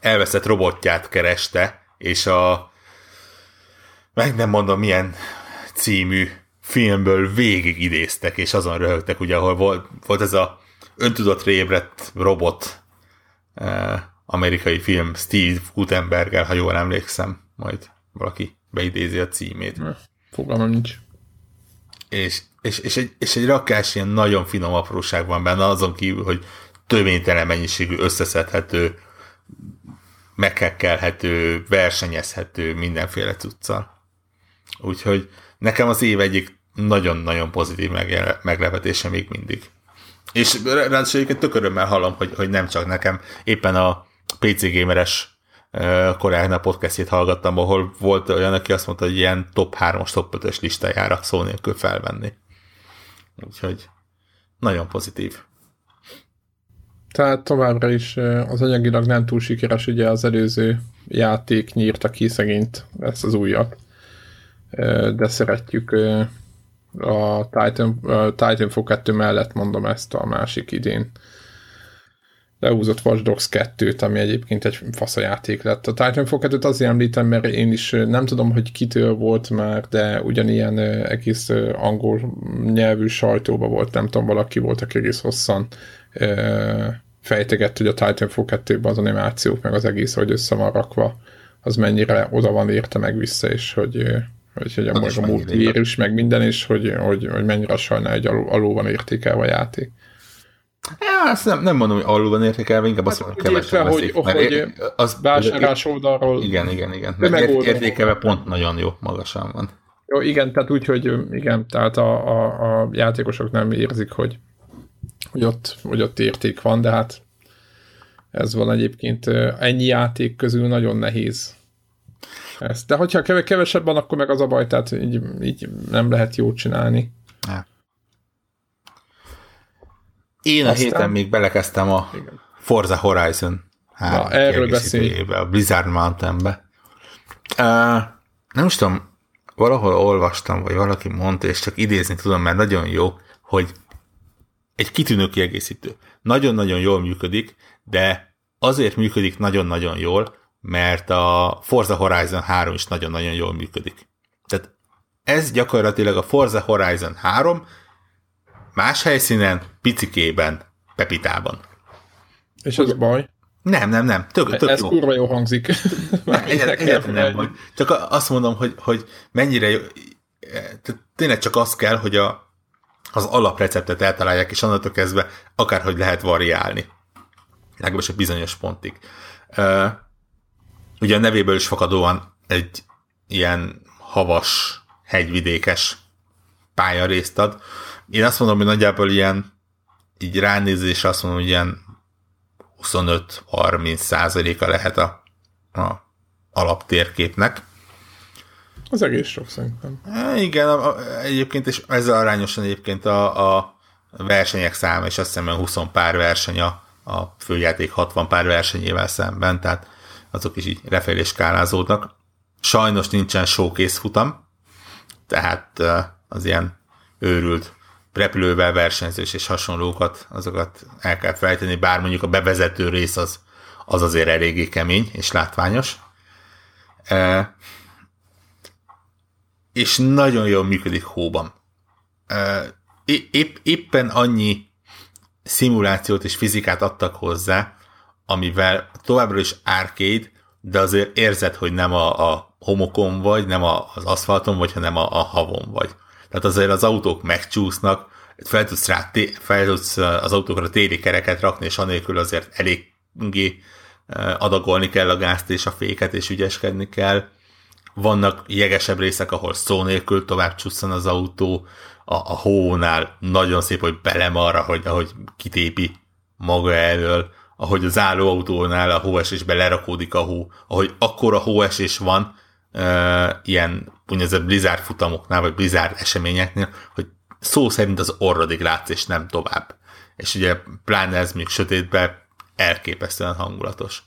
elveszett robotját kereste, és a meg nem mondom milyen című filmből végig idéztek, és azon röhögtek, ugye, ahol volt, volt ez a öntudatra ébredt robot eh, amerikai film Steve Gutenberger, ha jól emlékszem, majd valaki beidézi a címét. Fogalmam nincs. És, és, és, egy, és egy rakás ilyen nagyon finom apróság van benne, azon kívül, hogy töménytelen mennyiségű összeszedhető, meghekkelhető, versenyezhető mindenféle cuccal. Úgyhogy nekem az év egyik nagyon-nagyon pozitív meglepetése még mindig. És ráadásul egyébként tök örömmel hallom, hogy, hogy nem csak nekem, éppen a PC Gameres korábban podcastjét hallgattam, ahol volt olyan, aki azt mondta, hogy ilyen top 3-as, top 5-ös listájára szó nélkül felvenni. Úgyhogy nagyon pozitív. Tehát továbbra is az anyagilag nem túl sikeres, ugye az előző játék nyírta ki szegényt ezt az újat. De szeretjük a Titan, a Titanfall 2 mellett mondom ezt a másik idén lehúzott Watch Dogs 2-t, ami egyébként egy faszajáték lett. A Titanfall 2-t azért említem, mert én is nem tudom, hogy kitől volt már, de ugyanilyen egész angol nyelvű sajtóban volt, nem tudom, valaki volt, aki egész hosszan fejtegett, hogy a Titanfall 2-ben az animációk, meg az egész, hogy össze van rakva, az mennyire oda van érte meg vissza, és hogy hogy, hogy a, a multi meg minden, és hogy, hogy, hogy mennyire sajnál, hogy alul, alul van értékelve a játék. Ja, azt nem, nem mondom, hogy alul van értékelve, inkább azt hát, mondom, kevesen hogy, hogy az, vásárlás oldalról igen, igen, igen. Mert értékelve pont nagyon jó, magasan van. Jó, igen, tehát úgy, hogy igen, tehát a, a, a játékosok nem érzik, hogy, hogy, ott, hogy ott érték van, de hát ez van egyébként ennyi játék közül nagyon nehéz ezt. De hogyha kevesebb van, akkor meg az a baj, tehát így, így nem lehet jót csinálni. Ja. Én a Aztán... héten még belekezdtem a Igen. Forza Horizon Na, erről beszélj. A Blizzard Mountainbe. Uh, nem is tudom, valahol olvastam, vagy valaki mondta, és csak idézni tudom, mert nagyon jó, hogy egy kitűnő kiegészítő. Nagyon-nagyon jól működik, de azért működik nagyon-nagyon jól, mert a Forza Horizon 3 is nagyon-nagyon jól működik. Tehát ez gyakorlatilag a Forza Horizon 3 más helyszínen, picikében, Pepitában. És ez baj? Nem, nem, nem. Tök, tök Ez jó. kurva jó hangzik. Egyáltalán nem baj. Csak azt mondom, hogy, hogy mennyire jó. Tehát tényleg csak az kell, hogy a, az alapreceptet eltalálják, és onnantól kezdve akárhogy lehet variálni. Legalábbis a bizonyos pontig. Uh, ugye a nevéből is fakadóan egy ilyen havas, hegyvidékes részt ad. Én azt mondom, hogy nagyjából ilyen így ránézés azt mondom, hogy ilyen 25-30 százaléka lehet a, a alaptérképnek. Az egész sok szerintem. E, igen, egyébként, és ezzel arányosan egyébként a, a versenyek száma, és azt hiszem 20 pár verseny a, a főjáték 60 pár versenyével szemben, tehát azok is így lefelé skálázódnak. Sajnos nincsen showcase futam, tehát az ilyen őrült repülővel versenyzés és hasonlókat, azokat el kell fejteni, bár mondjuk a bevezető rész az, az azért eléggé kemény és látványos. E, és nagyon jól működik hóban. E, épp, éppen annyi szimulációt és fizikát adtak hozzá, amivel továbbra is arcade, de azért érzed, hogy nem a, a homokon vagy, nem a, az aszfalton vagy, hanem a, a havon vagy. Tehát azért az autók megcsúsznak, fel tudsz, rá, fel tudsz az autókra téli kereket rakni, és anélkül azért eléggé adagolni kell a gázt és a féket, és ügyeskedni kell. Vannak jegesebb részek, ahol szó nélkül tovább csúszan az autó, a, a hónál nagyon szép, hogy belem arra, hogy ahogy kitépi maga elől, ahogy az autónál a hóesésbe lerakódik a hó, ahogy akkora hóesés van, uh, ilyen úgynevezett Blizzard futamoknál, vagy Blizzard eseményeknél, hogy szó szerint az orrodig látsz, és nem tovább. És ugye pláne ez még sötétben elképesztően hangulatos.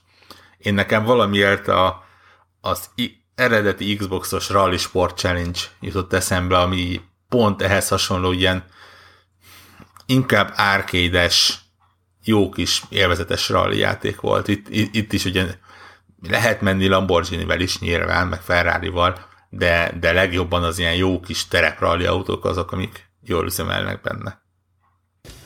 Én nekem valamiért a, az eredeti Xboxos Rally Sport Challenge jutott eszembe, ami pont ehhez hasonló ilyen inkább árkédes, jó kis élvezetes rally játék volt. Itt, itt is ugye lehet menni Lamborghini-vel is nyilván, meg Ferrari-val, de, de legjobban az ilyen jó kis terepralli autók azok, amik jól üzemelnek benne.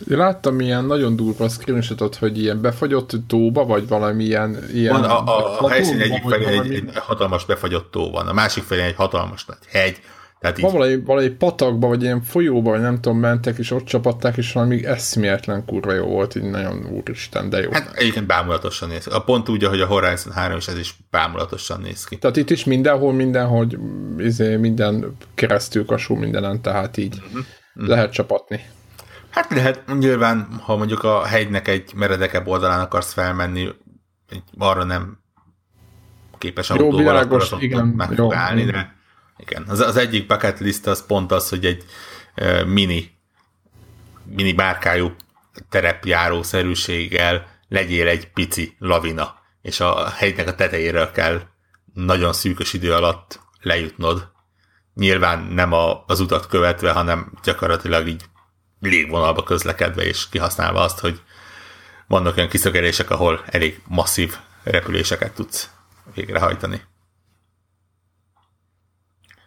Láttam ilyen nagyon durva screenshotot, hogy ilyen befagyott tóba, vagy valami ilyen... van, a, a, a helyszín egyik felé egy, egy hatalmas befagyott tó van, a másik felé egy hatalmas nagy hegy, tehát így... valami, valami patakba, vagy ilyen folyóba, vagy nem tudom, mentek, és ott csapatták, és valami eszméletlen kurva jó volt, így nagyon úristen, de jó. Hát egyébként bámulatosan néz ki. A pont úgy, hogy a Horizon 3 is ez is bámulatosan néz ki. Tehát itt is mindenhol, mindenhol, izé, minden keresztül kasú mindenen, tehát így uh-huh. Uh-huh. lehet csapatni. Hát lehet, nyilván, ha mondjuk a hegynek egy meredekebb oldalán akarsz felmenni, arra nem képes autóval, világos, igen, meg fog állni, de igen, az, az egyik bucket list az pont az, hogy egy uh, mini, mini bárkájú terepjáró szerűséggel legyél egy pici lavina, és a hegynek a tetejéről kell nagyon szűkös idő alatt lejutnod. Nyilván nem a, az utat követve, hanem gyakorlatilag így légvonalba közlekedve, és kihasználva azt, hogy vannak olyan kiszögelések, ahol elég masszív repüléseket tudsz végrehajtani.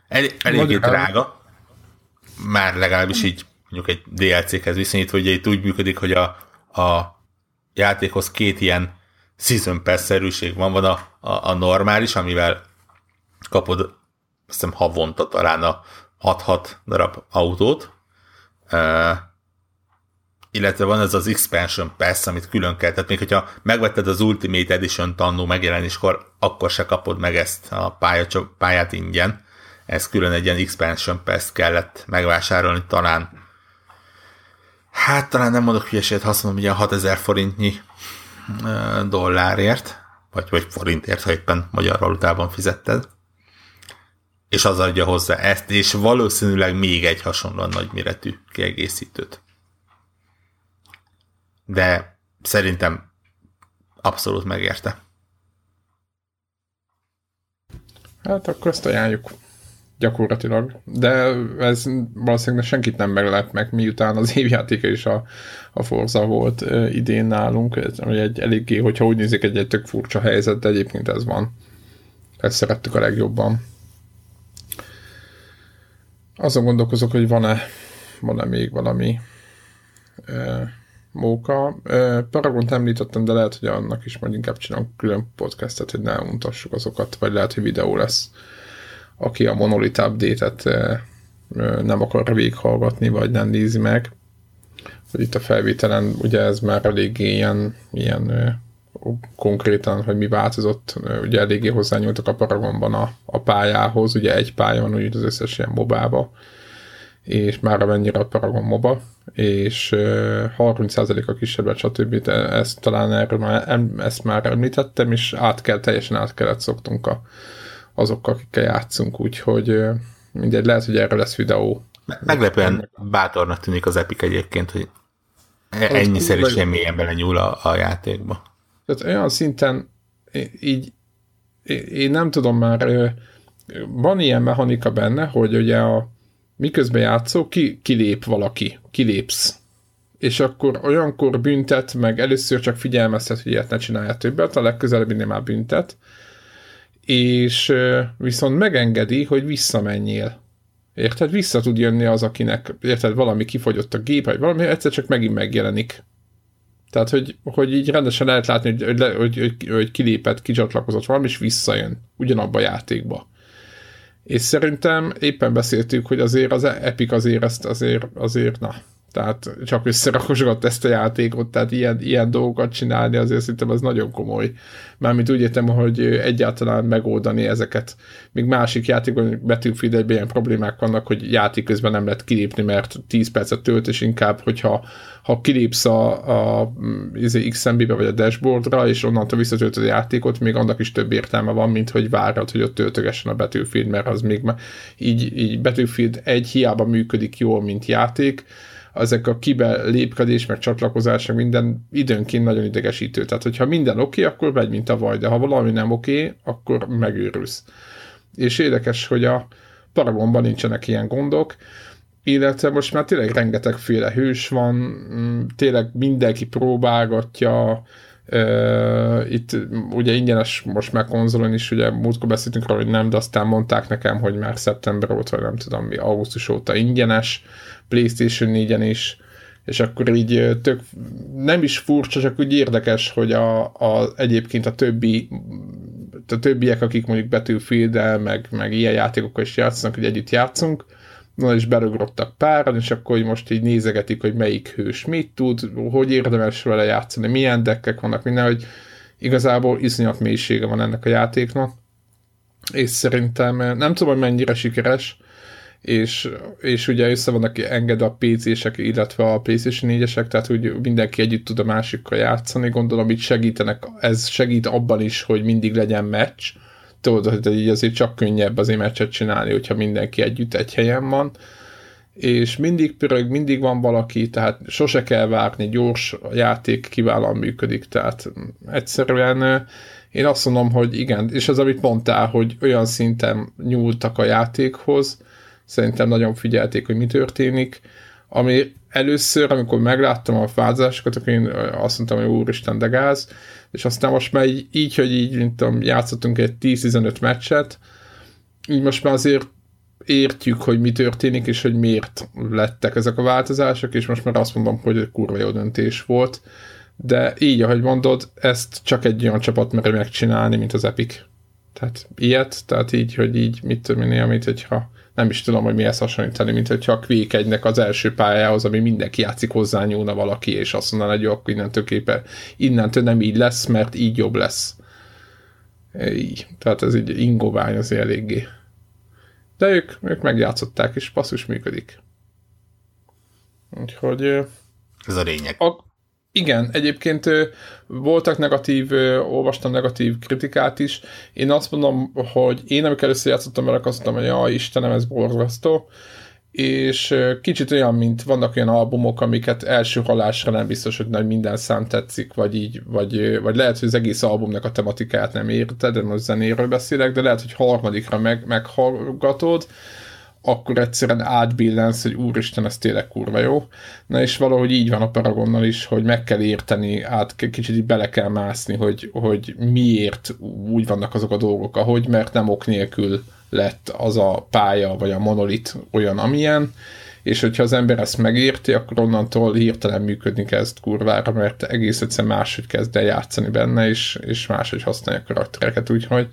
El, eléggé Magyar. drága, már legalábbis így mondjuk egy DLC-hez viszonyítva, hogy itt úgy működik, hogy a, a játékhoz két ilyen season pass-szerűség van, van a, a, a normális, amivel kapod azt hiszem havonta talán a 6-6 darab autót, uh, illetve van ez az Expansion Pass, amit külön kell, tehát még hogyha megvetted az Ultimate Edition tannó megjelenéskor, akkor se kapod meg ezt a pálya, pályát ingyen, ez külön egy ilyen expansion pass kellett megvásárolni talán hát talán nem mondok hülyeséget, ha azt mondom, hogy 6000 forintnyi dollárért, vagy, vagy forintért, ha éppen magyar valutában fizetted, és az adja hozzá ezt, és valószínűleg még egy hasonlóan nagy méretű kiegészítőt. De szerintem abszolút megérte. Hát akkor ezt ajánljuk gyakorlatilag. De ez valószínűleg senkit nem meglep meg, miután az évjátéka is a, a Forza volt uh, idén nálunk, ez, egy eléggé, hogyha úgy nézik, egy, egy tök furcsa helyzet, de egyébként ez van. Ezt szerettük a legjobban. Azon gondolkozok, hogy van-e, van-e még valami uh, móka. Uh, Paragont említettem, de lehet, hogy annak is majd inkább csinálunk külön podcastet, hogy ne untassuk azokat, vagy lehet, hogy videó lesz aki a Monolith update-et nem akar végighallgatni, vagy nem nézi meg. Itt a felvételen ugye ez már eléggé ilyen, ilyen konkrétan, hogy mi változott, ugye eléggé hozzányúltak a Paragonban a, a pályához, ugye egy pálya van úgy az összes ilyen mobába, és már amennyire a Paragon moba, és 30%-a kisebb, stb. De ezt talán erről már, ezt már említettem, és át kell, teljesen át kellett szoktunk a, azokkal, akikkel játszunk, úgyhogy mindegy, lehet, hogy erről lesz videó. Meglepően bátornak tűnik az Epic egyébként, hogy ennyiszer is mélyen bele nyúl a, a játékba. Tehát olyan szinten így én nem tudom már, van ilyen mechanika benne, hogy ugye a miközben játszó, ki, kilép valaki, kilépsz. És akkor olyankor büntet, meg először csak figyelmeztet, hogy ilyet ne csinálja többet, a legközelebbinél már büntet, és viszont megengedi, hogy visszamenjél. Érted? Vissza tud jönni az, akinek, érted, valami kifogyott a gép, vagy valami, egyszer csak megint megjelenik. Tehát, hogy, hogy így rendesen lehet látni, hogy, hogy, hogy, hogy, hogy kilépett, kicsatlakozott valami, és visszajön ugyanabba a játékba. És szerintem éppen beszéltük, hogy azért az Epic azért ezt azért, azért na, tehát csak összerakosgat ezt a játékot, tehát ilyen, ilyen dolgokat csinálni, azért szerintem ez nagyon komoly. Mármint úgy értem, hogy egyáltalán megoldani ezeket. Még másik játékban Battlefield ilyen problémák vannak, hogy játék közben nem lehet kilépni, mert 10 percet tölt, és inkább, hogyha ha kilépsz a, a, a izé, XMB-be vagy a dashboardra, és onnantól visszatöltöd a játékot, még annak is több értelme van, mint hogy várod, hogy ott töltögessen a Battlefield, mert az még így, így Battlefield egy hiába működik jól, mint játék, ezek a kibe lépkedés, meg csatlakozás, meg minden időnként nagyon idegesítő. Tehát, hogyha minden oké, akkor megy, mint a vaj, de ha valami nem oké, akkor megőrülsz. És érdekes, hogy a Paragonban nincsenek ilyen gondok, illetve most már tényleg rengetegféle hős van, mm, tényleg mindenki próbálgatja, itt ugye ingyenes most már konzolon is, ugye múltkor beszéltünk róla, hogy nem, de aztán mondták nekem, hogy már szeptember óta, vagy nem tudom mi, augusztus óta ingyenes, PlayStation 4-en is, és akkor így tök, nem is furcsa, csak úgy érdekes, hogy a, a, egyébként a többi a többiek, akik mondjuk battlefield meg, meg ilyen játékokkal is játszanak, hogy együtt játszunk, na és berugrottak páran, és akkor hogy most így nézegetik, hogy melyik hős mit tud, hogy érdemes vele játszani, milyen dekkek vannak, minden, hogy igazából iszonyat mélysége van ennek a játéknak, és szerintem nem tudom, hogy mennyire sikeres, és, és ugye össze vannak engedve a PC-sek, illetve a PlayStation 4-esek, tehát hogy mindenki együtt tud a másikkal játszani, gondolom itt segítenek, ez segít abban is, hogy mindig legyen meccs, tudod, hogy így azért csak könnyebb azért meccset csinálni, hogyha mindenki együtt egy helyen van, és mindig pörög, mindig van valaki, tehát sose kell várni, gyors a játék kiválóan működik, tehát egyszerűen én azt mondom, hogy igen, és az, amit mondtál, hogy olyan szinten nyúltak a játékhoz, szerintem nagyon figyelték, hogy mi történik, ami először, amikor megláttam a fázásokat, akkor én azt mondtam, hogy úristen, de gáz, és aztán most már így, így hogy így, mint tudom, játszottunk egy 10-15 meccset, így most már azért értjük, hogy mi történik, és hogy miért lettek ezek a változások, és most már azt mondom, hogy egy kurva jó döntés volt, de így, ahogy mondod, ezt csak egy olyan csapat meri megcsinálni, mint az Epic. Tehát ilyet, tehát így, hogy így mit tudom én, amit, hogyha nem is tudom, hogy mihez hasonlítani, mint hogyha a Quake egynek az első pályához, ami mindenki játszik hozzá nyúlna valaki, és azt mondaná, hogy akkor innentől képe, innentől nem így lesz, mert így jobb lesz. Így. Tehát ez így ingovány az eléggé. De ők, ők megjátszották, és passzus működik. Úgyhogy... Ez a lényeg. A, igen, egyébként voltak negatív, olvastam negatív kritikát is. Én azt mondom, hogy én amikor először játszottam vele, azt mondtam, hogy ja, Istenem, ez borzasztó. és kicsit olyan, mint vannak olyan albumok, amiket első halásra nem biztos, hogy nagy minden szám tetszik, vagy így, vagy, vagy lehet, hogy az egész albumnak a tematikáját nem érted, de most zenéről beszélek, de lehet, hogy harmadikra meg, meghallgatod, akkor egyszerűen átbillensz, hogy úristen, ez tényleg kurva jó. Na és valahogy így van a Paragonnal is, hogy meg kell érteni, át kicsit így bele kell mászni, hogy, hogy miért úgy vannak azok a dolgok, ahogy, mert nem ok nélkül lett az a pálya, vagy a monolit olyan, amilyen, és hogyha az ember ezt megérti, akkor onnantól hirtelen működni kezd kurvára, mert egész egyszerűen máshogy kezd el játszani benne, és, és máshogy használja a karaktereket, úgyhogy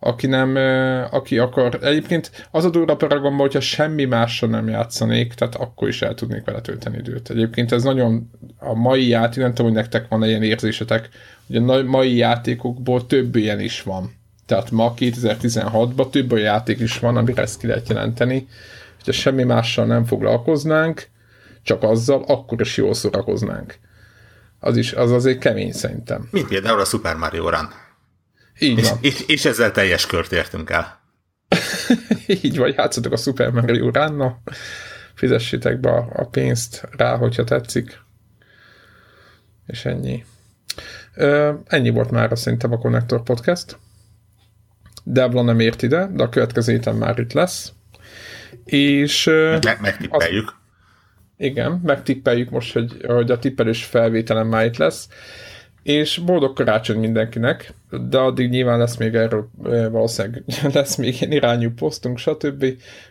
aki nem, aki akar, egyébként az a durva Paragonban, hogyha semmi mással nem játszanék, tehát akkor is el tudnék vele tölteni időt. Egyébként ez nagyon, a mai játék, nem tudom, hogy nektek van ilyen érzésetek, hogy a mai játékokból több ilyen is van. Tehát ma 2016-ban több olyan játék is van, amire ezt ki lehet jelenteni. Hogyha semmi mással nem foglalkoznánk, csak azzal, akkor is jól szórakoznánk. Az is, az azért kemény szerintem. Mint például a Super Mario Run. Így és, van. És, és ezzel teljes kört értünk el. Így vagy, játszatok a Super Mario run fizessétek be a, a pénzt rá, hogyha tetszik. És ennyi. Ö, ennyi volt már szerintem a Connector Podcast. Devla nem ért ide, de a következő héten már itt lesz. És... Me- megtippeljük. Az, igen, megtippeljük most, hogy, hogy a tippelős felvételem már itt lesz. És boldog karácsony mindenkinek, de addig nyilván lesz még erről valószínűleg lesz még ilyen irányú posztunk, stb.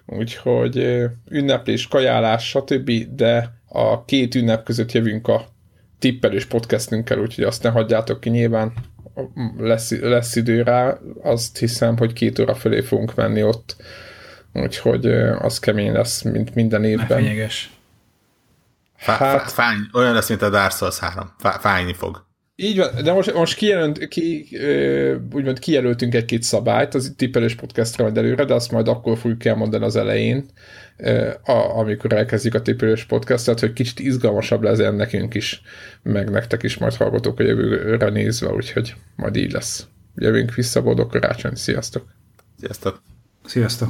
Úgyhogy ünneplés, kajálás, stb. De a két ünnep között jövünk a tippelős podcastünkkel, úgyhogy azt ne hagyjátok ki nyilván lesz, lesz idő rá, azt hiszem, hogy két óra fölé fogunk menni ott, úgyhogy az kemény lesz, mint minden évben. Ne Hát, fáj, olyan lesz, mint a Dark Souls 3. Fájni fog. Így van, de most, most kijelölt, ki, úgymond kijelöltünk egy-két szabályt az tippelős podcastra majd előre, de azt majd akkor fogjuk elmondani az elején, amikor elkezdjük a tippelős podcastot, hogy kicsit izgalmasabb lesz nekünk is, meg nektek is majd hallgatók a jövőre nézve, úgyhogy majd így lesz. Jövünk vissza, boldog karácsony, sziasztok! Sziasztok! Sziasztok!